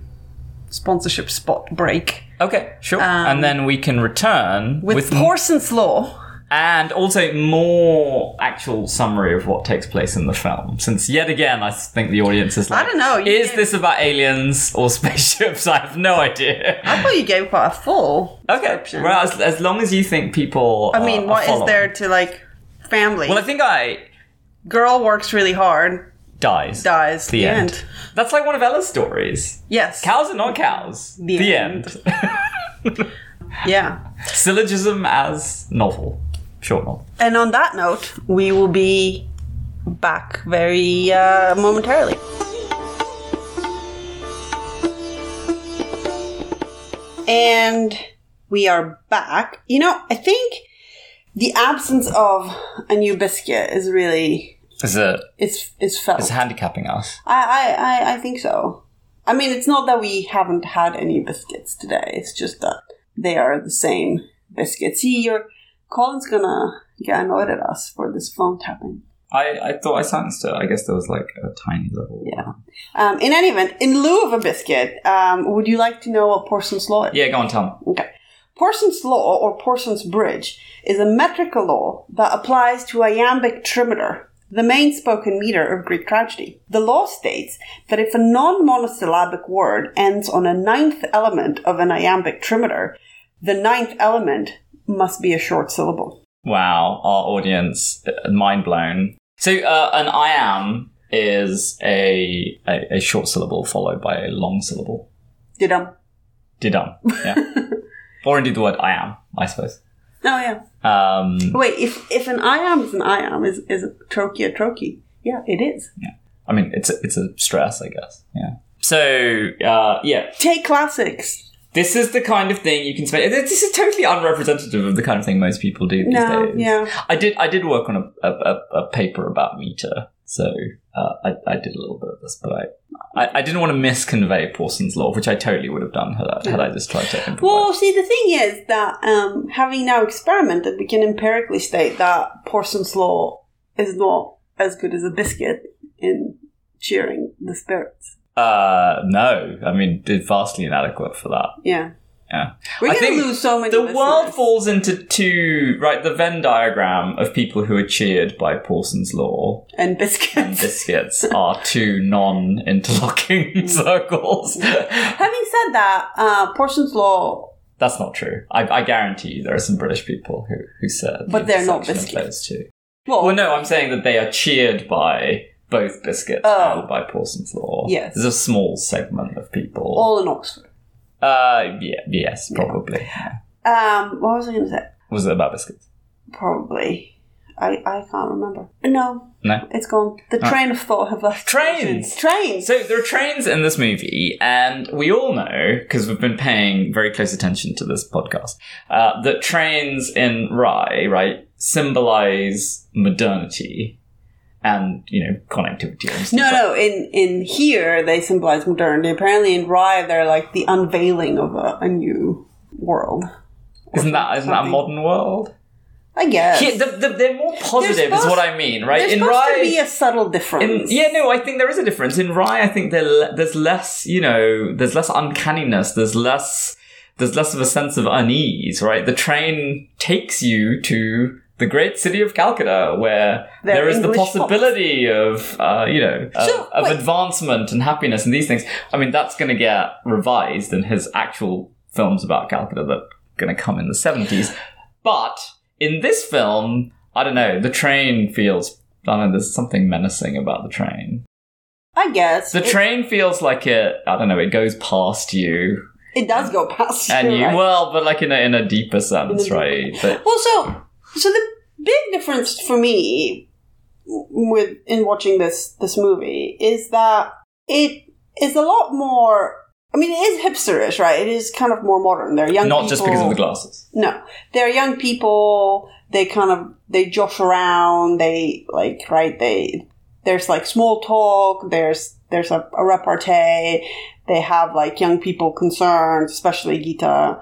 A: sponsorship spot break
B: Okay, sure. and then we can return
A: Um, with,
B: with
A: Porson's Law.
B: and also more actual summary of what takes place in the film. Since yet again, I think the audience is like, I
A: don't know,
B: Is
A: gave-
B: this about aliens or spaceships? I have no idea.
A: I thought you gave quite a full
B: Okay, well, as, as long as you think people.
A: I mean,
B: are,
A: what
B: are
A: is there to like family?
B: Well, I think I
A: Girl works really hard,
B: dies.
A: dies.
B: The, end. That's like one of Ella's stories.
A: Yes.
B: Cows are not cows.
A: The
B: The,
A: end.
B: end.
A: yeah.
B: Syllogism as novel. short novel.
A: And on that note, we will be back very uh, momentarily. And we are back. You know, I think the absence of a new biscuit is really
B: Is it
A: it's it's felt.
B: is handicapping us?
A: I, I, I, think so. I mean, it's not that we haven't had any biscuits today. It's just that they are the same biscuits. See, your Colin's gonna get annoyed at us for this phone tapping.
B: I, I thought I silenced it. I guess there was like a tiny little.
A: Yeah. Um, in any event, in lieu of a biscuit, um, would you like to know what Porson's law is?
B: Yeah, go on, Tom.
A: Okay. Porson's law, or Porson's bridge, is a metrical law that applies to iambic trimeter, the main spoken meter of Greek tragedy. The law states that if a non monosyllabic word ends on a ninth element of an iambic trimeter, the ninth element must be a short syllable.
B: Wow, our audience, uh, mind blown. So, uh, an I am is a, a, a short syllable followed by a long syllable.
A: Did-um.
B: Didum. Yeah. or indeed the word I am, I suppose.
A: Oh, yeah.
B: Um,
A: Wait, if, if an I am is an I am, is, is a trochee a trochee? Yeah, it is. Yeah.
B: I mean, it's a, it's a stress, I guess. Yeah. So, uh, yeah,
A: Take classics.
B: This is the kind of thing you can spend. This is totally unrepresentative of the kind of thing most people do these
A: No,
B: days.
A: yeah.
B: I did. I did work on a, a, a, paper about meter, so uh, I, I did a little bit of this, but I, I, I didn't want to misconvey Porson's law, which I totally would have done had I, had I just tried to improvise.
A: Well, see, the thing is that um, having now experimented, we can empirically state that Porson's law is not as good as a biscuit in cheering the spirits.
B: Uh, no, I mean, it's vastly inadequate for that.
A: Yeah.
B: Yeah,
A: We're
B: I
A: to lose so many
B: The
A: listeners.
B: world falls into two, right? The Venn diagram of people who are cheered by Porson's law
A: And biscuits.
B: and
A: biscuits.
B: are two non-interlocking circles.
A: Having said that, uh, Porson's law,
B: That's not true. I, I guarantee you there are some British people who, who said the
A: But they're not biscuits. well,
B: Well, no, I'm saying that they are cheered by both biscuits
A: Oh.
B: by Porson's law.
A: Yes.
B: There's a small segment of people.
A: all in Oxford.
B: uh, yeah, yes, probably.
A: Um, what was I going to say?
B: Was it about biscuits?
A: Probably. I, I can't remember. No,
B: No.
A: it's gone. The train of thought have left.
B: Trains!
A: Trains!
B: So there are trains in this movie, and we all know because we've been paying very close attention to this podcast uh, that trains in Ray, right, symbolize modernity and you know connectivity. And stuff
A: No, no. In in here, they symbolize modernity. Apparently, in Ray, they're like the unveiling of a, a new world.
B: Isn't that isn't that a modern world?
A: I guess.
B: Yeah, the, the, they're more positive, is
A: supposed-
B: what I mean, right?
A: There's
B: in
A: supposed
B: Ray,
A: to be a subtle
B: in,
A: difference.
B: yeah, no, I think there is a difference. In Ray, I think there, there's less, you know, there's less uncanniness. There's less, there's less of a sense of unease, right? The train takes you to the great city of Calcutta, where
A: They're
B: there is the possibility of, uh, you know, of,
A: So,
B: of advancement and happiness and these things. I mean, that's going to get revised in his actual films about Calcutta that are going to come in the 70s. But in this film, I don't know, the train feels, I don't know, there's something menacing about the train.
A: I guess
B: The train feels like it, I don't know, it goes past you.
A: it does go past
B: And
A: you.
B: you,
A: right?
B: well, but like in a, in a deeper sense, right? But
A: Well, so so the big difference for me with in watching this this movie is that it is a lot more. I mean, it is hipsterish, right? It is kind of more modern. They're young,
B: not just because of the
A: people-
B: glasses.
A: No, they're young people. They kind of they josh around. They like right. They there's like small talk. There's there's a, a repartee. They have like young people concerns, especially Gita.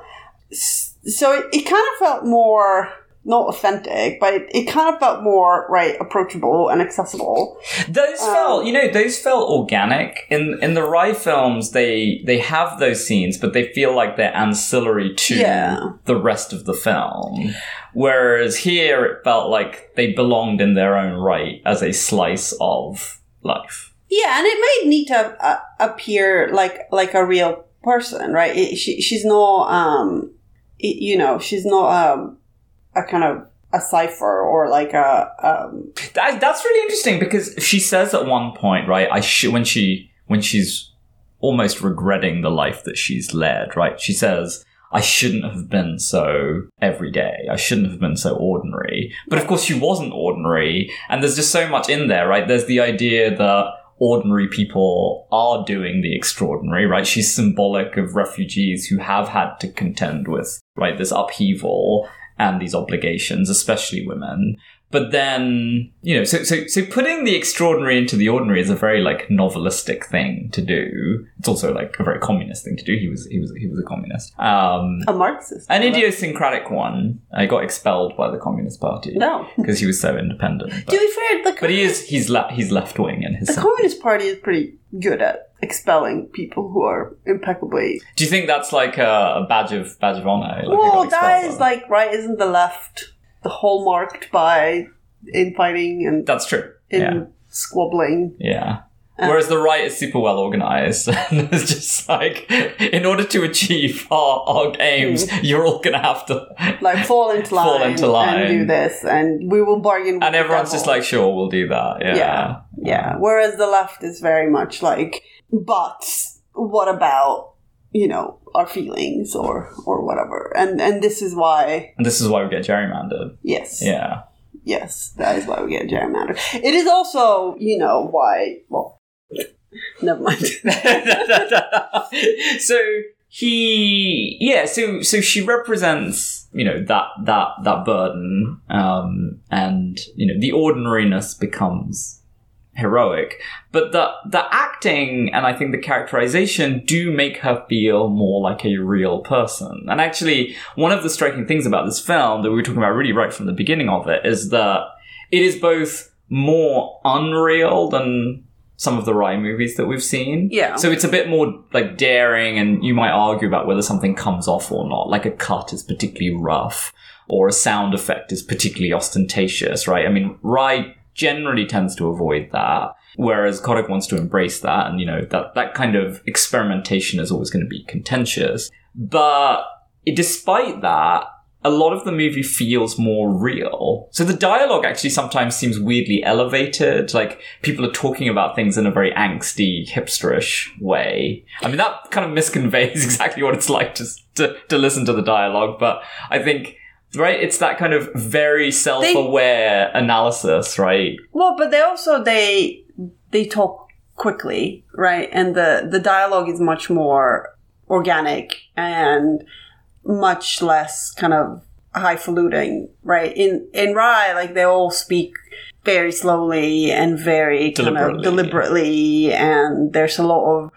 A: So it, it kind of felt more not authentic, but it, it kind of felt more right approachable and accessible.
B: Those
A: Um,
B: felt, you know, those felt organic. In in the Ray films, they they have those scenes, but they feel like they're ancillary to
A: Yeah.
B: the rest of the film. Whereas here, it felt like they belonged in their own right as a slice of life.
A: Yeah, and it made Nita uh, appear like like a real person, right? It, she she's not um, it- you know, she's not um, a kind of a cipher or like a um,
B: That, that's really interesting because she says at one point, right? I sh- when she when she's almost regretting the life that she's led, right? She says, I shouldn't have been so everyday. I shouldn't have been so ordinary. But of course, she wasn't ordinary. And there's just so much in there, right? There's the idea that ordinary people are doing the extraordinary, right? She's symbolic of refugees who have had to contend with, right, this upheaval and these obligations, especially women. But then, you know, so, so, so putting the extraordinary into the ordinary is a very like novelistic thing to do. It's also like a very communist thing to do. He was, he was, he was a communist. Um,
A: A Marxist.
B: an idiosyncratic one. I got expelled by the Communist Party.
A: No.
B: Because he was so independent.
A: To
B: But,
A: be fair, the,
B: but he is, he's, le- he's left wing in his
A: the Communist Party is pretty good at expelling people who are impeccably.
B: Do you think that's like a, badge of badge of honor? Like,
A: well, that is like right. Isn't the left hallmarked by infighting and
B: that's true.
A: in
B: yeah,
A: squabbling?
B: yeah.
A: Uh,
B: Whereas the right is super well organized, and it's just like, in order to achieve our, our aims, you're all gonna have to.
A: Like fall into line,
B: Fall into line.
A: and do this, and we will bargain. With
B: And
A: the
B: everyone's just like, sure, we'll do that. Yeah.
A: Yeah. yeah. Whereas the left is very much like, but what about you know our feelings or or whatever? And and this is why,
B: And this is why we get gerrymandered.
A: yes,
B: Yeah.
A: yes, that is why we get gerrymandered. It is also you know why. Well, never mind.
B: so he yeah so so she represents you know that that that burden um and you know the ordinariness becomes heroic but the the acting and i think the characterization do make her feel more like a real person and actually one of the striking things about this film that we were talking about really right from the beginning of it is that it is both more unreal than some of the Ray movies that we've seen.
A: Yeah.
B: So it's a bit more like daring, and you might argue about whether something comes off or not. Like a cut is particularly rough, or a sound effect is particularly ostentatious, right? I mean, Ray generally tends to avoid that, whereas Ghatak wants to embrace that, and you know that that kind of experimentation is always going to be contentious. But despite that, a lot of the movie feels more real. So the dialogue actually sometimes seems weirdly elevated. Like people are talking about things in a very angsty, hipsterish way. I mean, that kind of misconveys exactly what it's like to, to, to listen to the dialogue, but I think, right, it's that kind of very self-aware analysis, right?
A: Well, but they also they they talk quickly, right? And the the dialogue is much more organic and much less kind of highfalutin, right? In in Ray, like they all speak very slowly and very kind of deliberately, and there's a lot of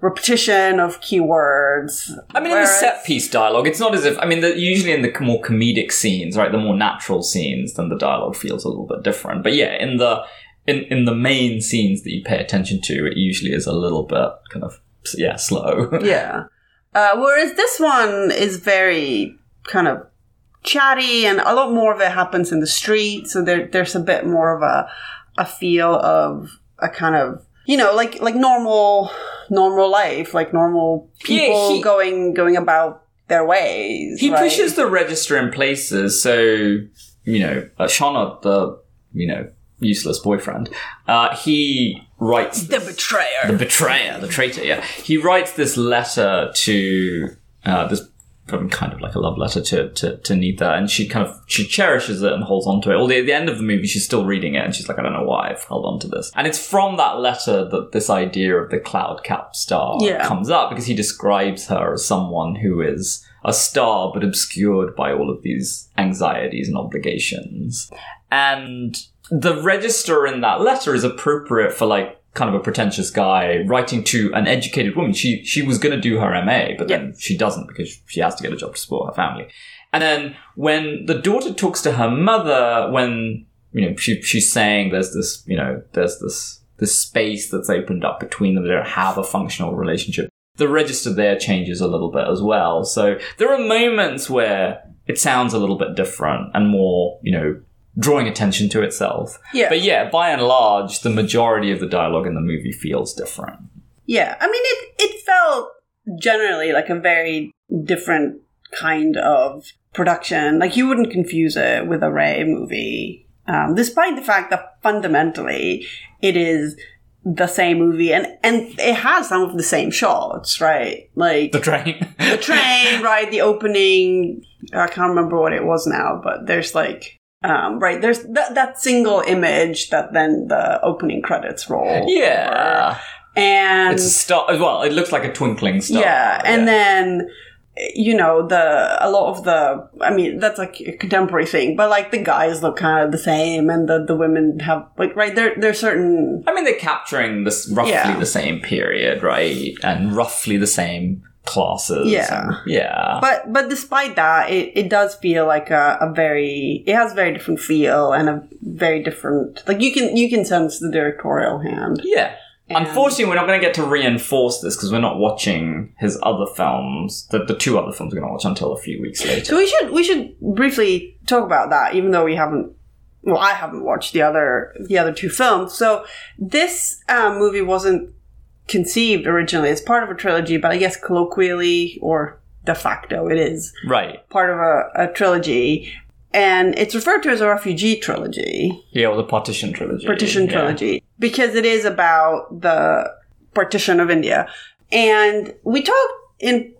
A: repetition of keywords.
B: I mean, in the set piece dialogue, it's not as if I mean, the, usually in the more comedic scenes, right, the more natural scenes, then the dialogue feels a little bit different. But yeah, in the in in the main scenes that you pay attention to, it usually is a little bit kind of yeah slow.
A: Yeah. Uh, whereas this one is very kind of chatty, and a lot more of it happens in the street. So there, there's a bit more of a a feel of a kind of you know like like normal normal life, like normal
B: Yeah,
A: people
B: he-
A: going going about their ways.
B: he
A: right?
B: pushes the register in places, so you know, uh, Sanat, the you know useless boyfriend, uh, he writes
A: the
B: this-
A: betrayer.
B: the betrayer, the traitor. Yeah, he writes this letter to uh, this kind of like a love letter to, to to Nita, and she kind of she cherishes it and holds on to it. Although at the end of the movie, she's still reading it, and she's like, I don't know why I've held on to this. And it's from that letter that this idea of the cloud cap star
A: Yeah.
B: comes up because he describes her as someone who is a star but obscured by all of these anxieties and obligations. And the register in that letter is appropriate for like kind of a pretentious guy writing to an educated woman. She she was going to do her MA, but then she doesn't because she has to get a job to support her family. And then when the daughter talks to her mother, when you know she she's saying there's this you know there's this this space that's opened up between them. They don't have a functional relationship. The register there changes a little bit as well. So there are moments where it sounds a little bit different and more you know drawing attention to itself.
A: Yeah.
B: But yeah, by and large, the majority of the dialogue in the movie feels different.
A: Yeah, I mean, it it felt generally like a very different kind of production. Like you wouldn't confuse it with a Ray movie, um, despite the fact that fundamentally it is the same movie, and and it has some of the same shots, right? Like
B: The train.
A: the train, right? The opening. I can't remember what it was now, but there's like. Um, right, there's that that single image that then the opening credits roll.
B: yeah.
A: over. and
B: It's a star. Well, it looks like a twinkling star.
A: yeah, and then you know the a lot of the I mean that's like a contemporary thing, but like the guys look kind of the same, and the the women have like right there there's certain
B: I mean, they're capturing this roughly
A: Yeah.
B: the same period, right? And roughly the same classes.
A: Yeah.
B: yeah.
A: but but despite that it, it does feel like a, a very it has a very different feel and a very different like you can you can sense the directorial hand
B: yeah.
A: And-
B: Unfortunately, we're not going to get to reinforce this because we're not watching his other films. The, the two other films we're going to watch until a few weeks later.
A: So we should we should briefly talk about that, even though we haven't. Well, I haven't watched the other the other two films. So this uh, movie wasn't conceived originally as part of a trilogy, but I guess colloquially or de facto it is
B: Right.
A: part of a, a trilogy, and it's referred to as a refugee trilogy,
B: Yeah, or the Partition Trilogy.
A: partition
B: Yeah.
A: trilogy, because it is about the partition of India. And we talked in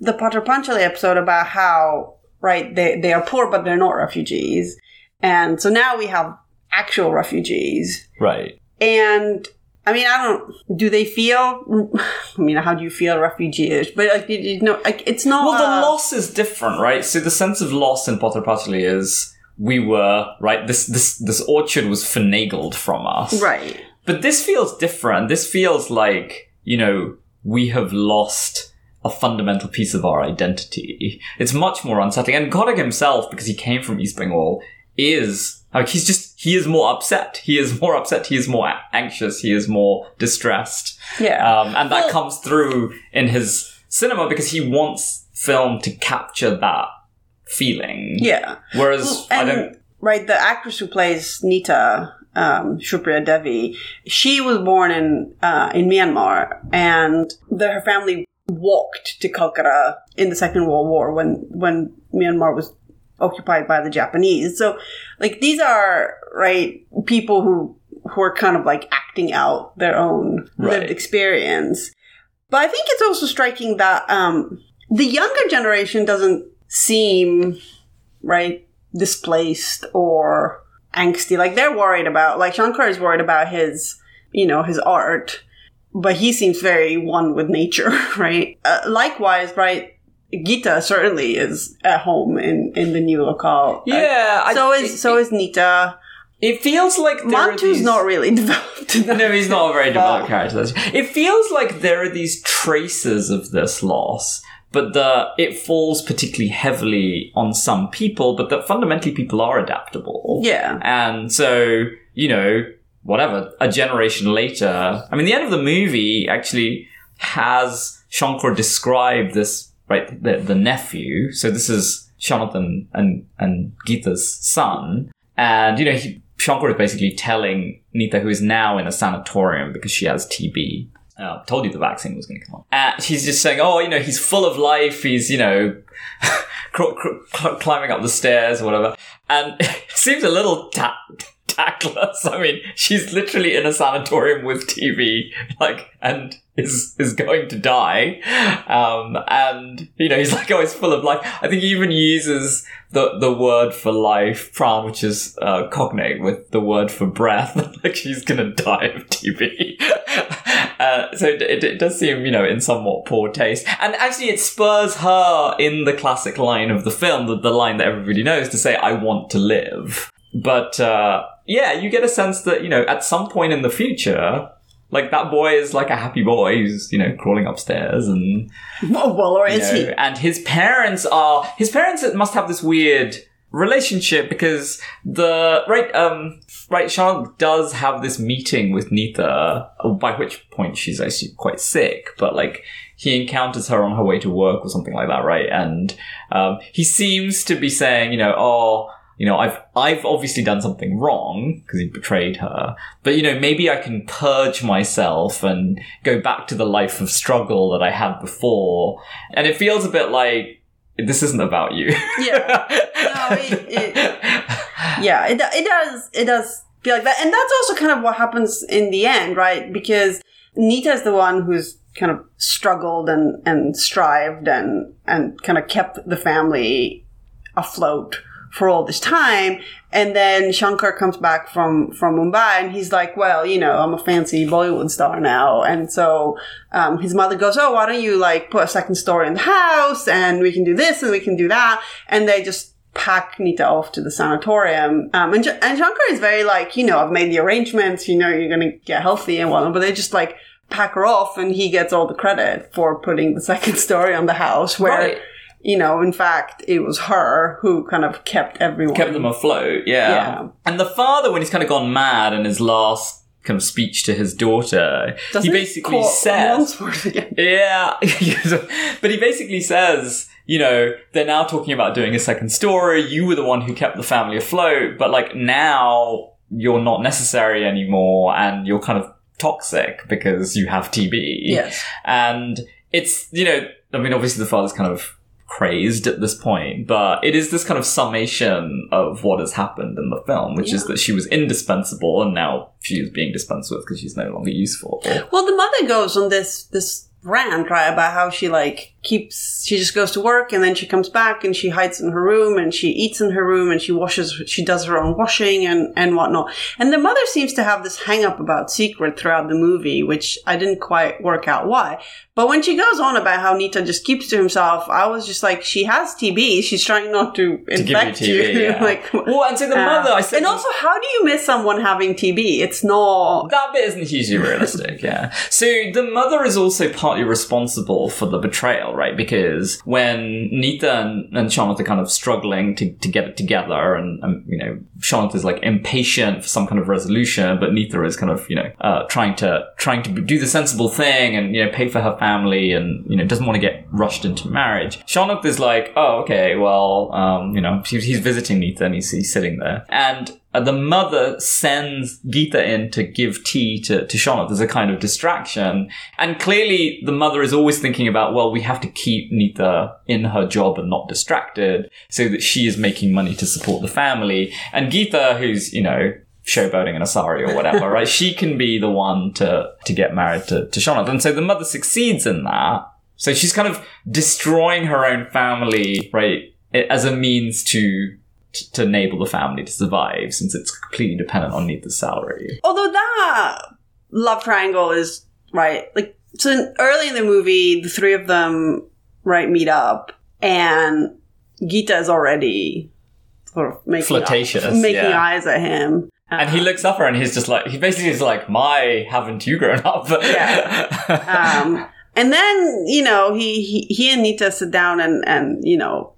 A: the Pather Panchali episode about how, right, they, they are poor, but they're not refugees. And so now we have actual refugees.
B: Right.
A: And I mean, I don't, do they feel, I mean, how do you feel refugee-ish? But like, you, know, like, it's not.
B: Well, the
A: uh,
B: loss is different, right? So the sense of loss in Pather Panchali is we were right. This this this orchard was finagled from us,
A: Right.
B: But this feels different. This feels like you know we have lost a fundamental piece of our identity. It's much more unsettling. And Ghatak himself, because he came from East Bengal, is like he's just he is more upset. He is more upset. He is more anxious. He is more distressed.
A: Yeah.
B: Um, and that
A: Well-
B: comes through in his cinema because he wants film to capture that feeling.
A: yeah.
B: Whereas I
A: and
B: don't.
A: right the actress who plays Nita um, Supriya Devi she was born in uh, in Myanmar and the, her family walked to Calcutta in the Second World War when when Myanmar was occupied by the Japanese. So like these are right people who who are kind of like acting out their own
B: Right.
A: lived experience. But I think it's also striking that um, the younger generation doesn't seem right displaced or angsty. Like they're worried about like shankar is worried about his you know his art but he seems very one with nature right? Uh, likewise right gita certainly is at home in in the new locale uh,
B: Yeah, I-
A: so
B: it-
A: is so is nita
B: It feels like
A: mantu's
B: these-
A: not really developed in that
B: No, he's not a very developed character. It feels like there are these traces of this loss, but the it falls particularly heavily on some people, but that fundamentally people are adaptable.
A: yeah
B: And so, you know, whatever, a generation later, I mean, the end of the movie actually has Shankar describe this, right, the, the nephew. So this is Jonathan and, and Geeta's son. And, you know, he, Shankar is basically telling Nita, who is now in a sanatorium because she has TB. Uh, told you the vaccine was going to come on. She's just saying, oh, you know, he's full of life. He's, you know, cr- cr- climbing up the stairs or whatever. And it seems a little ta- tactless. I mean, she's literally in a sanatorium with TV, like, and is is going to die. Um, and you know, he's like, oh, it's full of life. I think he even uses the the word for life, pran, which is uh, cognate with the word for breath. like she's gonna die of TB. Uh, so it, it, it does seem, you know, in somewhat poor taste. And actually, it spurs her in the classic line of the film, the, the line that everybody knows, to say, I want to live. But, uh, yeah, you get a sense that, you know, at some point in the future, like that boy is like a happy boy who's, you know, crawling upstairs and
A: well, well or is
B: know,
A: he?
B: and his parents are his parents must have this weird relationship because the right um right Sean does have this meeting with Nita by which point she's actually quite sick but like he encounters her on her way to work or something like that right? And um he seems to be saying you know oh you know, I've I've obviously done something wrong because he betrayed her. But you know, maybe I can purge myself and go back to the life of struggle that I had before. And it feels a bit like this isn't about you.
A: Yeah. No, it- it- yeah it, it does it does be like that. And that's also kind of what happens in the end, right? Because Nita is the one who's kind of struggled and, and strived and, and kind of kept the family afloat for all this time. And then Shankar comes back from, from Mumbai and he's like, well, you know, I'm a fancy Bollywood star now. And so, um, his mother goes, oh, why don't you like put a second story in the house and we can do this and we can do that. And they just pack Nita off to the sanatorium. Um, and, and Shankar is very like, you know, I've made the arrangements, you know, you're going to get healthy and whatnot, but they just like pack her off and he gets all the credit for putting the second story on the house where,
B: Right.
A: You know, in fact, it was her who kind of kept everyone.
B: kept them afloat. Yeah.
A: Yeah.
B: And the father, when he's kind of gone mad in his last kind of speech to his daughter,
A: Doesn't
B: he basically says, Yeah, but he basically says, you know, they're now talking about doing a second story. You were the one who kept the family afloat, but like now you're not necessary anymore, and you're kind of toxic because you have TB.
A: Yes.
B: and it's you know, I mean, obviously the father's kind of crazed at this point, but it is this kind of summation of what has happened in the film, which is that she was indispensable, and now she is being dispensed with because she's no longer useful.
A: Well, the mother goes on this this rant right about how she like keeps she just goes to work and then she comes back and she hides in her room and she eats in her room and she washes she does her own washing and and whatnot. And the mother seems to have this hang up about secret throughout the movie, which I didn't quite work out why. But when she goes on about how Nita just keeps to himself, I was just like, she has TB. She's trying not to
B: To give you
A: infect you.
B: Yeah.
A: like,
B: well, and so the
A: uh,
B: mother, I said,
A: and also, how do you miss someone having TB? It's not.
B: That bit isn't hugely realistic, yeah. So the mother is also partly responsible for the betrayal, right? Because when Nita and, and Sanat are kind of struggling to, to get it together, and, and you know, Sanat is like impatient for some kind of resolution, but Nita is kind of you know uh, trying to trying to do the sensible thing and you know pay for her family, and you know doesn't want to get rushed into marriage. Sanat is like, oh okay, well um, you know he's, visiting Nita and he's, he's sitting there, and uh, the mother sends Geeta in to give tea to, to Sanat as a kind of distraction. And clearly the mother is always thinking about, well, we have to keep Nita in her job and not distracted so that she is making money to support the family. And Geeta, who's, you know, showboating in a sari or whatever, right? She can be the one to, to get married to, to Sanat. And so the mother succeeds in that. So she's kind of destroying her own family, right? As a means to t- to enable the family to survive since it's completely dependent on Nita's salary.
A: although that love triangle is right like so in- early in the movie the three of them right meet up and Gita is already sort of making
B: Flirtatious,
A: making
B: yeah.
A: eyes at him
B: And he looks up her and he's just like, he basically is like, my, haven't you grown up?
A: Yeah. um, and then you know he, he he and Nita sit down and and you know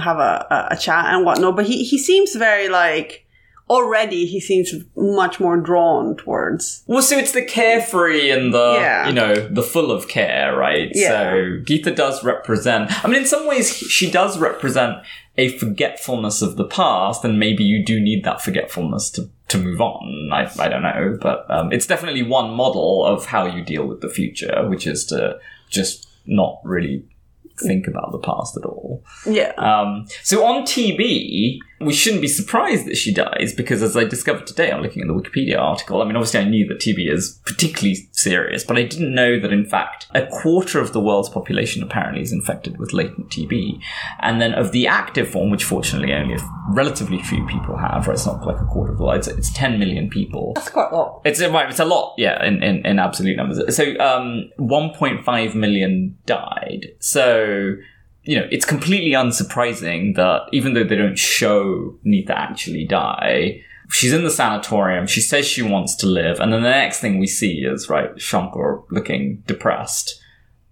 A: have a, a, chat and whatnot. But he he seems very like already he seems much more drawn towards
B: well, so it's the carefree and the,
A: Yeah.
B: you know, the full of care, right?
A: Yeah.
B: So Geeta does represent, I mean, in some ways, she does represent a forgetfulness of the past, and maybe you do need that forgetfulness to, to move on. I, I don't know, but um, it's definitely one model of how you deal with the future, which is to just not really think about the past at all.
A: yeah.
B: Um, so on TB, we shouldn't be surprised that she dies because, as I discovered today, I'm looking at the Wikipedia article. I mean, obviously, I knew that TB is particularly serious, but I didn't know that, in fact, a quarter of the world's population apparently is infected with latent TB. And then of the active form, which fortunately only a relatively few people have, right? It's not like a quarter of the world, it's, it's 10 million people.
A: That's quite a lot.
B: It's right. It's a lot, yeah, in, in, in absolute numbers. So, um, 1.5 million died. So, you know, it's completely unsurprising that even though they don't show Nita actually die, she's in the sanatorium. She says she wants to live, and then the next thing we see is right Shankar looking depressed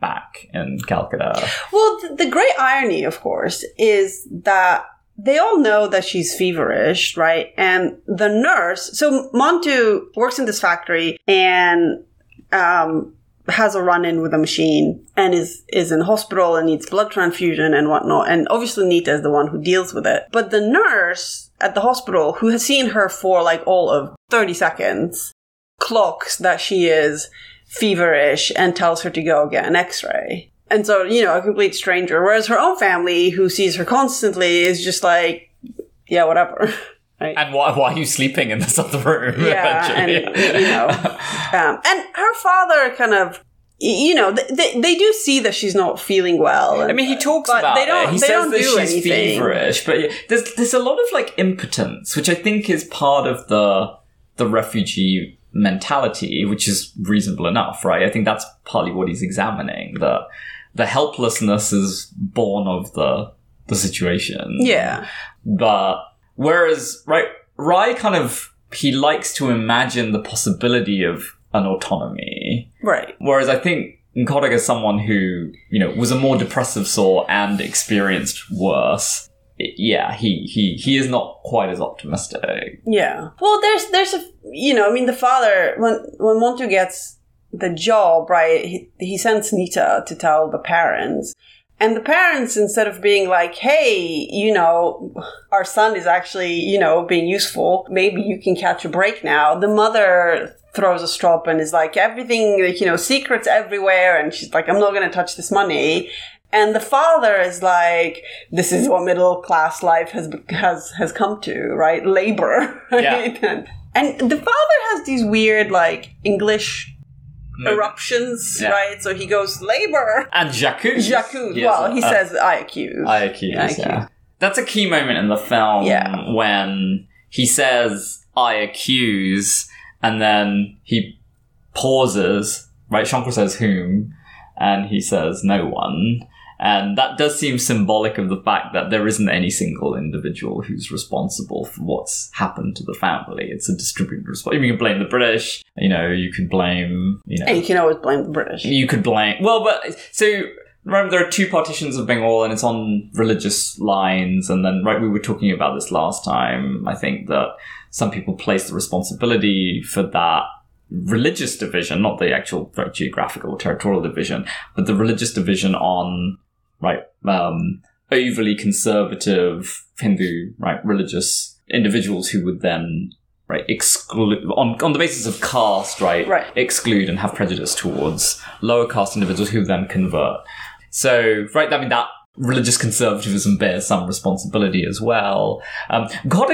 B: back in Calcutta.
A: Well, th- the great irony, of course, is that they all know that she's feverish, right? And the nurse, so Montu works in this factory and um, has a run-in with a machine and is is in hospital and needs blood transfusion and whatnot. And obviously, Nita is the one who deals with it. But the nurse at the hospital, who has seen her for like all of thirty seconds, clocks that she is feverish and tells her to go get an x-ray. And so, you know, a complete stranger. Whereas her own family, who sees her constantly, is just like, yeah, whatever.
B: And why, why are you sleeping in this other room?
A: yeah, and you know, um, and her father kind of. You know, they, they do see that she's not feeling well.
B: I mean, he talks
A: but
B: about
A: they don't,
B: it. He
A: they
B: says
A: don't
B: that
A: do
B: she's
A: anything.
B: feverish, but there's there's a lot of like impotence, which I think is part of the the refugee mentality, which is reasonable enough, right? I think that's partly what he's examining. The the helplessness is born of the the situation.
A: Yeah,
B: But whereas right Ray kind of he likes to imagine the possibility of an autonomy.
A: right.
B: Whereas I think Ghatak is someone who, you know, was a more depressive soul and experienced worse. It- yeah, he, he, he is not quite as optimistic.
A: Yeah. Well, there's there's a you know I mean the father when when Montu gets the job right he, he sends Nita to tell the parents. And the parents, instead of being like, hey, you know, our son is actually, you know, being useful, maybe you can catch a break now, the mother throws a strop and is like, everything, like, you know, secrets everywhere. And she's like, I'm not going to touch this money. And the father is like, this is what middle class life has, has, has come to, right? Labor. Right? And, and the father has these weird, like, English eruptions,
B: Yeah.
A: right? So he goes, labor.
B: And J'accuse.
A: J'accuse.
B: Yes,
A: well, he
B: uh,
A: says I accuse.
B: I accuse,
A: I accuse.
B: yeah. That's a key moment in the film
A: Yeah.
B: when he says, I accuse, and then he pauses, right? Shankar says, whom? And he says, no one. And that does seem symbolic of the fact that there isn't any single individual who's responsible for what's happened to the family. It's a distributed response. You can blame the British, you know, you could blame, you know,
A: and you can always blame the British.
B: you could blame. Well, but so remember there are two partitions of Bengal, and it's on religious lines. And then, right, we were talking about this last time. I think that some people place the responsibility for that religious division, not the actual geographical or territorial division, but the religious division on right um, overly conservative Hindu right religious individuals who would then right exclude on on the basis of caste right
A: Right.
B: exclude and have prejudice towards lower caste individuals who then convert so right i mean that religious conservatism bears some responsibility as well um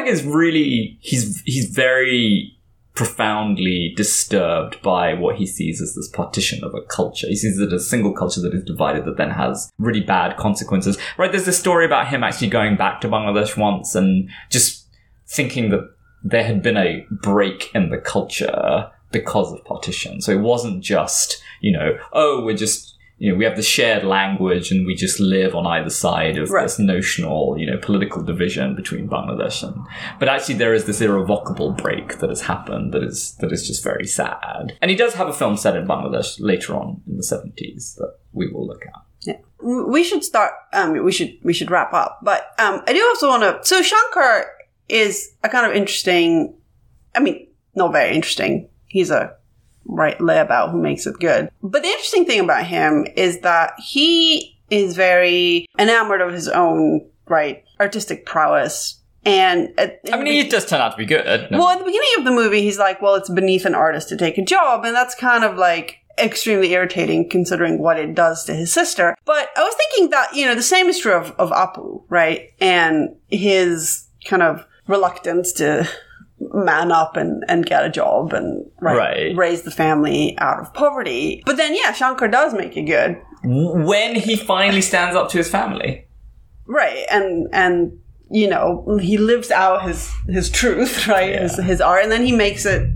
B: is really he's he's very profoundly disturbed by what he sees as this partition of a culture. He sees it as a single culture that is divided that then has really bad consequences. Right, there's this story about him actually going back to Bangladesh once and just thinking that there had been a break in the culture because of partition. So it wasn't just, you know, oh, we're just you know, we have the shared language and we just live on either side of
A: Right.
B: this notional, you know, political division between Bangladesh and, but actually there is this irrevocable break that has happened that is, that is just very sad. And he does have a film set in Bangladesh later on in the 70s that we will look at.
A: Yeah. We should start. Um, we should we should wrap up. But um, I do also want to. So Shankar is a kind of interesting. I mean, not very interesting. He's a right layabout who makes it good. But the interesting thing about him is that he is very enamored of his own right artistic prowess. And at,
B: I mean, he does turn out to be good.
A: well, at the beginning of the movie, he's like, well, it's beneath an artist to take a job. And that's kind of like extremely irritating considering what it does to his sister. But I was thinking that, you know, the same is true of, of Apu, right? And his kind of reluctance to man up and, and get a job and right,
B: Right.
A: raise the family out of poverty. But then, yeah, Shankar does make it good.
B: when he finally stands up to his family.
A: Right. And, and, you know, he lives out his, his truth, right? His, his art. And then he makes it.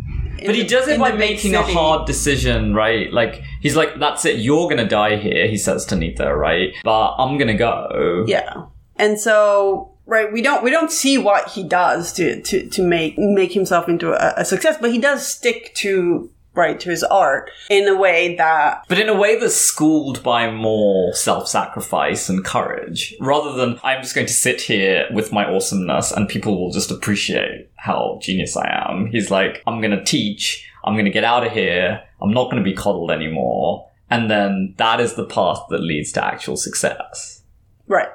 B: But he does it by making a hard decision, right? Like, he's like, that's it, you're gonna die here, he says to Nita, right? But I'm gonna go.
A: Yeah. And so right, we don't we don't see what he does to to, to make make himself into a, a success, but he does stick to right to his art in a way that
B: But in a way that's schooled by more self sacrifice and courage, rather than I'm just going to sit here with my awesomeness and people will just appreciate how genius I am. He's like, I'm going to teach, I'm going to get out of here, I'm not going to be coddled anymore. And then that is the path that leads to actual success.
A: right.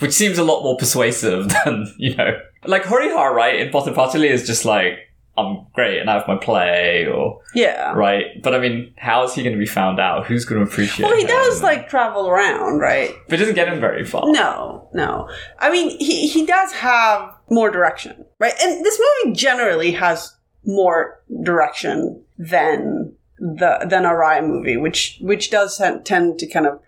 B: Which seems a lot more persuasive than, you know, like Harihar, right, in Pather Panchali is just like, I'm great and I have my play or
A: Yeah.
B: right. But I mean, how is he going to be found out? Who's going to appreciate?
A: Well, he does like travel around, right?
B: but it doesn't get him very far.
A: No, no. I mean, he he does have more direction, right? And this movie generally has more direction than the than a Raya movie, which which does tend to kind of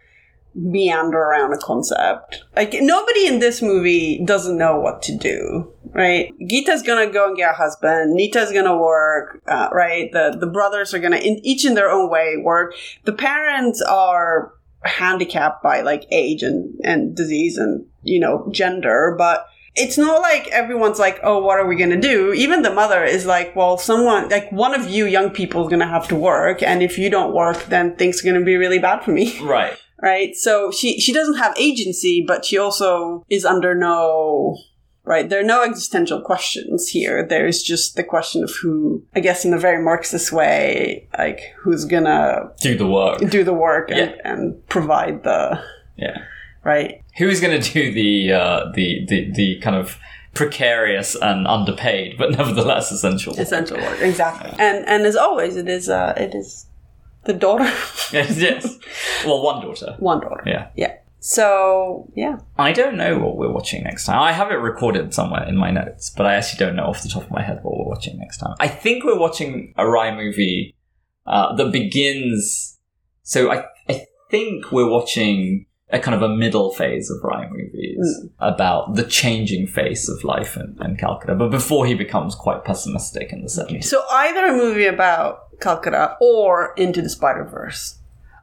A: meander around a concept. Like nobody in this movie doesn't know what to do, right? Gita's gonna go and get a husband. Nita's gonna work, uh, right? The the brothers are gonna in, each in their own way work. The parents are handicapped by like age and and disease and you know gender, but it's not like everyone's like, oh, what are we going to do? Even the mother is like, well, someone, like one of you young people is going to have to work. And if you don't work, then things are going to be really bad for me.
B: Right.
A: Right? So she, she doesn't have agency, but she also is under no, right? There are no existential questions here. There's just the question of who, I guess in a very Marxist way, like who's going to
B: Do the work.
A: do the work and,
B: Yeah.
A: and provide the,
B: Yeah.
A: right?
B: Who's going to do the uh, the the the kind of precarious and underpaid, but nevertheless essential? work?
A: essential work exactly and and as always it is uh it is the daughter
B: yes. Yes. Well, one daughter.
A: one daughter
B: Yeah.
A: yeah so yeah
B: I don't know what we're watching next time. I have it recorded somewhere in my notes, but I actually don't know off the top of my head what we're watching next time. I think we're watching a Ray movie uh, that begins. So I, I think we're watching a kind of a middle phase of Ray movies mm. about the changing face of life in, in Calcutta, but before he becomes quite pessimistic in the 70s.
A: so either a movie about calcutta or into the spider verse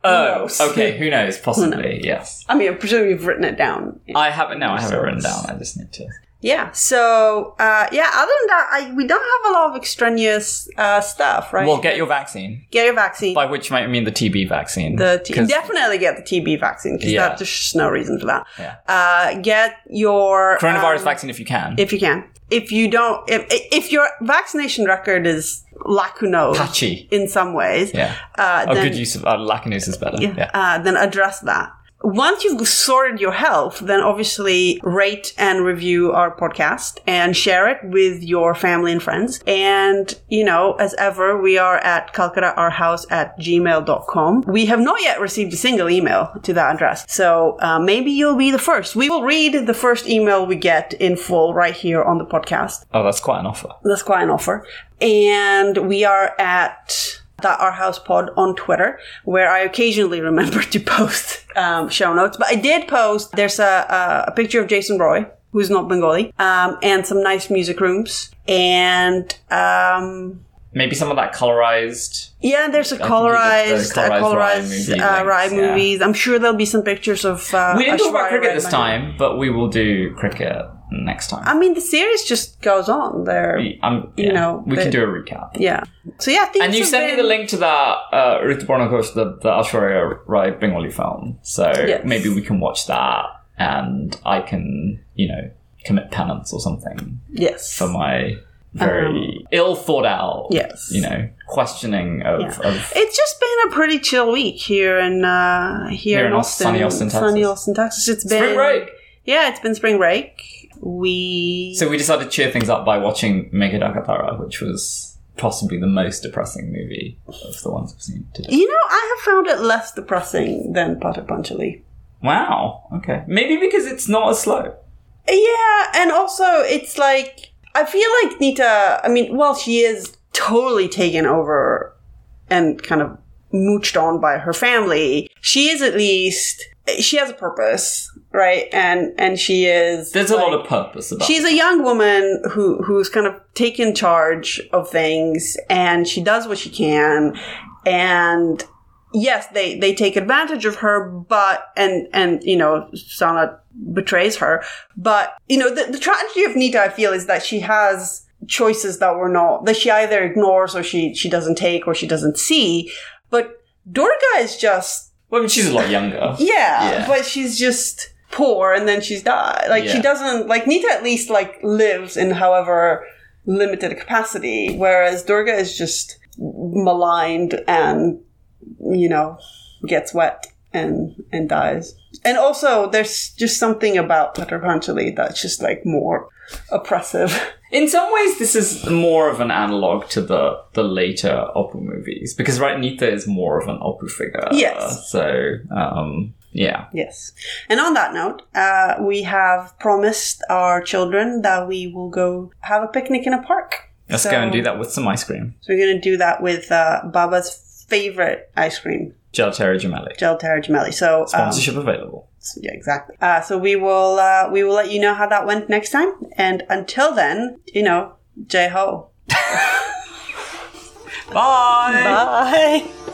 B: Oh, okay. Who knows? Possibly, yes.
A: i mean i presume you've written it down
B: I haven't. No, I have it written down. I just need to.
A: yeah so uh yeah other than that I, we don't have a lot of extraneous uh stuff right
B: Well, get your vaccine.
A: get your vaccine
B: By which might mean the TB vaccine.
A: the t- definitely get the TB vaccine because
B: Yeah.
A: there's just no reason for that.
B: Yeah.
A: Uh, get your
B: coronavirus
A: um,
B: vaccine if you can.
A: if you can. If you don't, if, if your vaccination record is lacunose
B: Patchy.
A: in some ways,
B: Yeah.
A: uh,
B: Oh,
A: then,
B: good use of uh, Lacanus is better. Yeah.
A: uh, then address that. Once you've sorted your health, then obviously rate and review our podcast and share it with your family and friends. And, you know, as ever, we are at calcuttaaourhouse at gmail.com. We have not yet received a single email to that address. So uh, maybe you'll be the first. We will read the first email we get in full right here on the podcast.
B: Oh, that's quite an offer.
A: That's quite an offer. And we are at that our house pod on Twitter, where I occasionally remember to post um, show notes. But I did post. There's a, a, a picture of Jason Roy, who's not Bengali, um, and some nice music rooms, and um,
B: Maybe some of that colorized.
A: yeah, there's a
B: think you did
A: colorized, uh,
B: colorized Ray
A: colorized
B: movie
A: uh, Ray
B: yeah.
A: movies. I'm sure there'll be some pictures of. Uh,
B: We didn't talk about cricket this time, but we will do cricket next time.
A: I mean, the series just goes on there.
B: Um,
A: you know,
B: we can do a recap.
A: Yeah. So yeah,
B: And you sent me the link to that uh, Rituparno Ghosh, the, the Aishwarya Rai Bengali film. So
A: Yes.
B: maybe we can watch that and I can, you know, commit penance or something
A: Yes.
B: for my very ill thought out,
A: Um, Yes.
B: you know, questioning of,
A: Yeah.
B: of
A: It's just been a pretty chill week here in uh, here,
B: Here
A: in
B: in
A: Austin,
B: sunny Austin,
A: Sunny
B: Texas.
A: Austin, Texas. It's been
B: spring break.
A: Yeah, it's been spring break. We
B: So we decided to cheer things up by watching Meghe Dhaka Tara, which was possibly the most depressing movie of the ones I've seen today.
A: you know I have found it less depressing than Pather Panchali.
B: Wow. Okay. Maybe because it's not as slow.
A: Yeah, and also it's like I feel like Nita. I mean, well, she is totally taken over and kind of mooched on by her family. She is at least she has a purpose, right? And and she is.
B: There's a lot of purpose about
A: She's a young woman who who's kind of taken charge of things, and she does what she can. And yes, they they take advantage of her, but and and you know Sanat betrays her. But you know the, the tragedy of Nita, I feel, is that she has choices that were not that she either ignores or she she doesn't take or she doesn't see. But Durga is just
B: Well, I mean, she's a lot younger.
A: yeah,
B: Yeah.
A: but she's just poor and then she's died. Like she doesn't like Nita at least like lives in however limited capacity, whereas Durga is just maligned and you know gets wet and and dies. And also, there's just something about Pather Panchali that's just like more oppressive.
B: In some ways, this is more of an analog to the the later Apu movies because right, Nita is more of an Apu figure.
A: Yes.
B: So um, yeah.
A: Yes. And on that note, uh, we have promised our children that we will go have a picnic in a park.
B: Let's
A: So-
B: go and do that with some ice cream.
A: So we're going to do that with uh, Baba's favorite ice cream,
B: Gelateria Gemelli.
A: Gel Terra Gemelli. So um,
B: Sponsorship available.
A: yeah, exactly. Uh, so we will uh, we will let you know how that went next time. And until then, you know, J ho.
B: Bye.
A: Bye.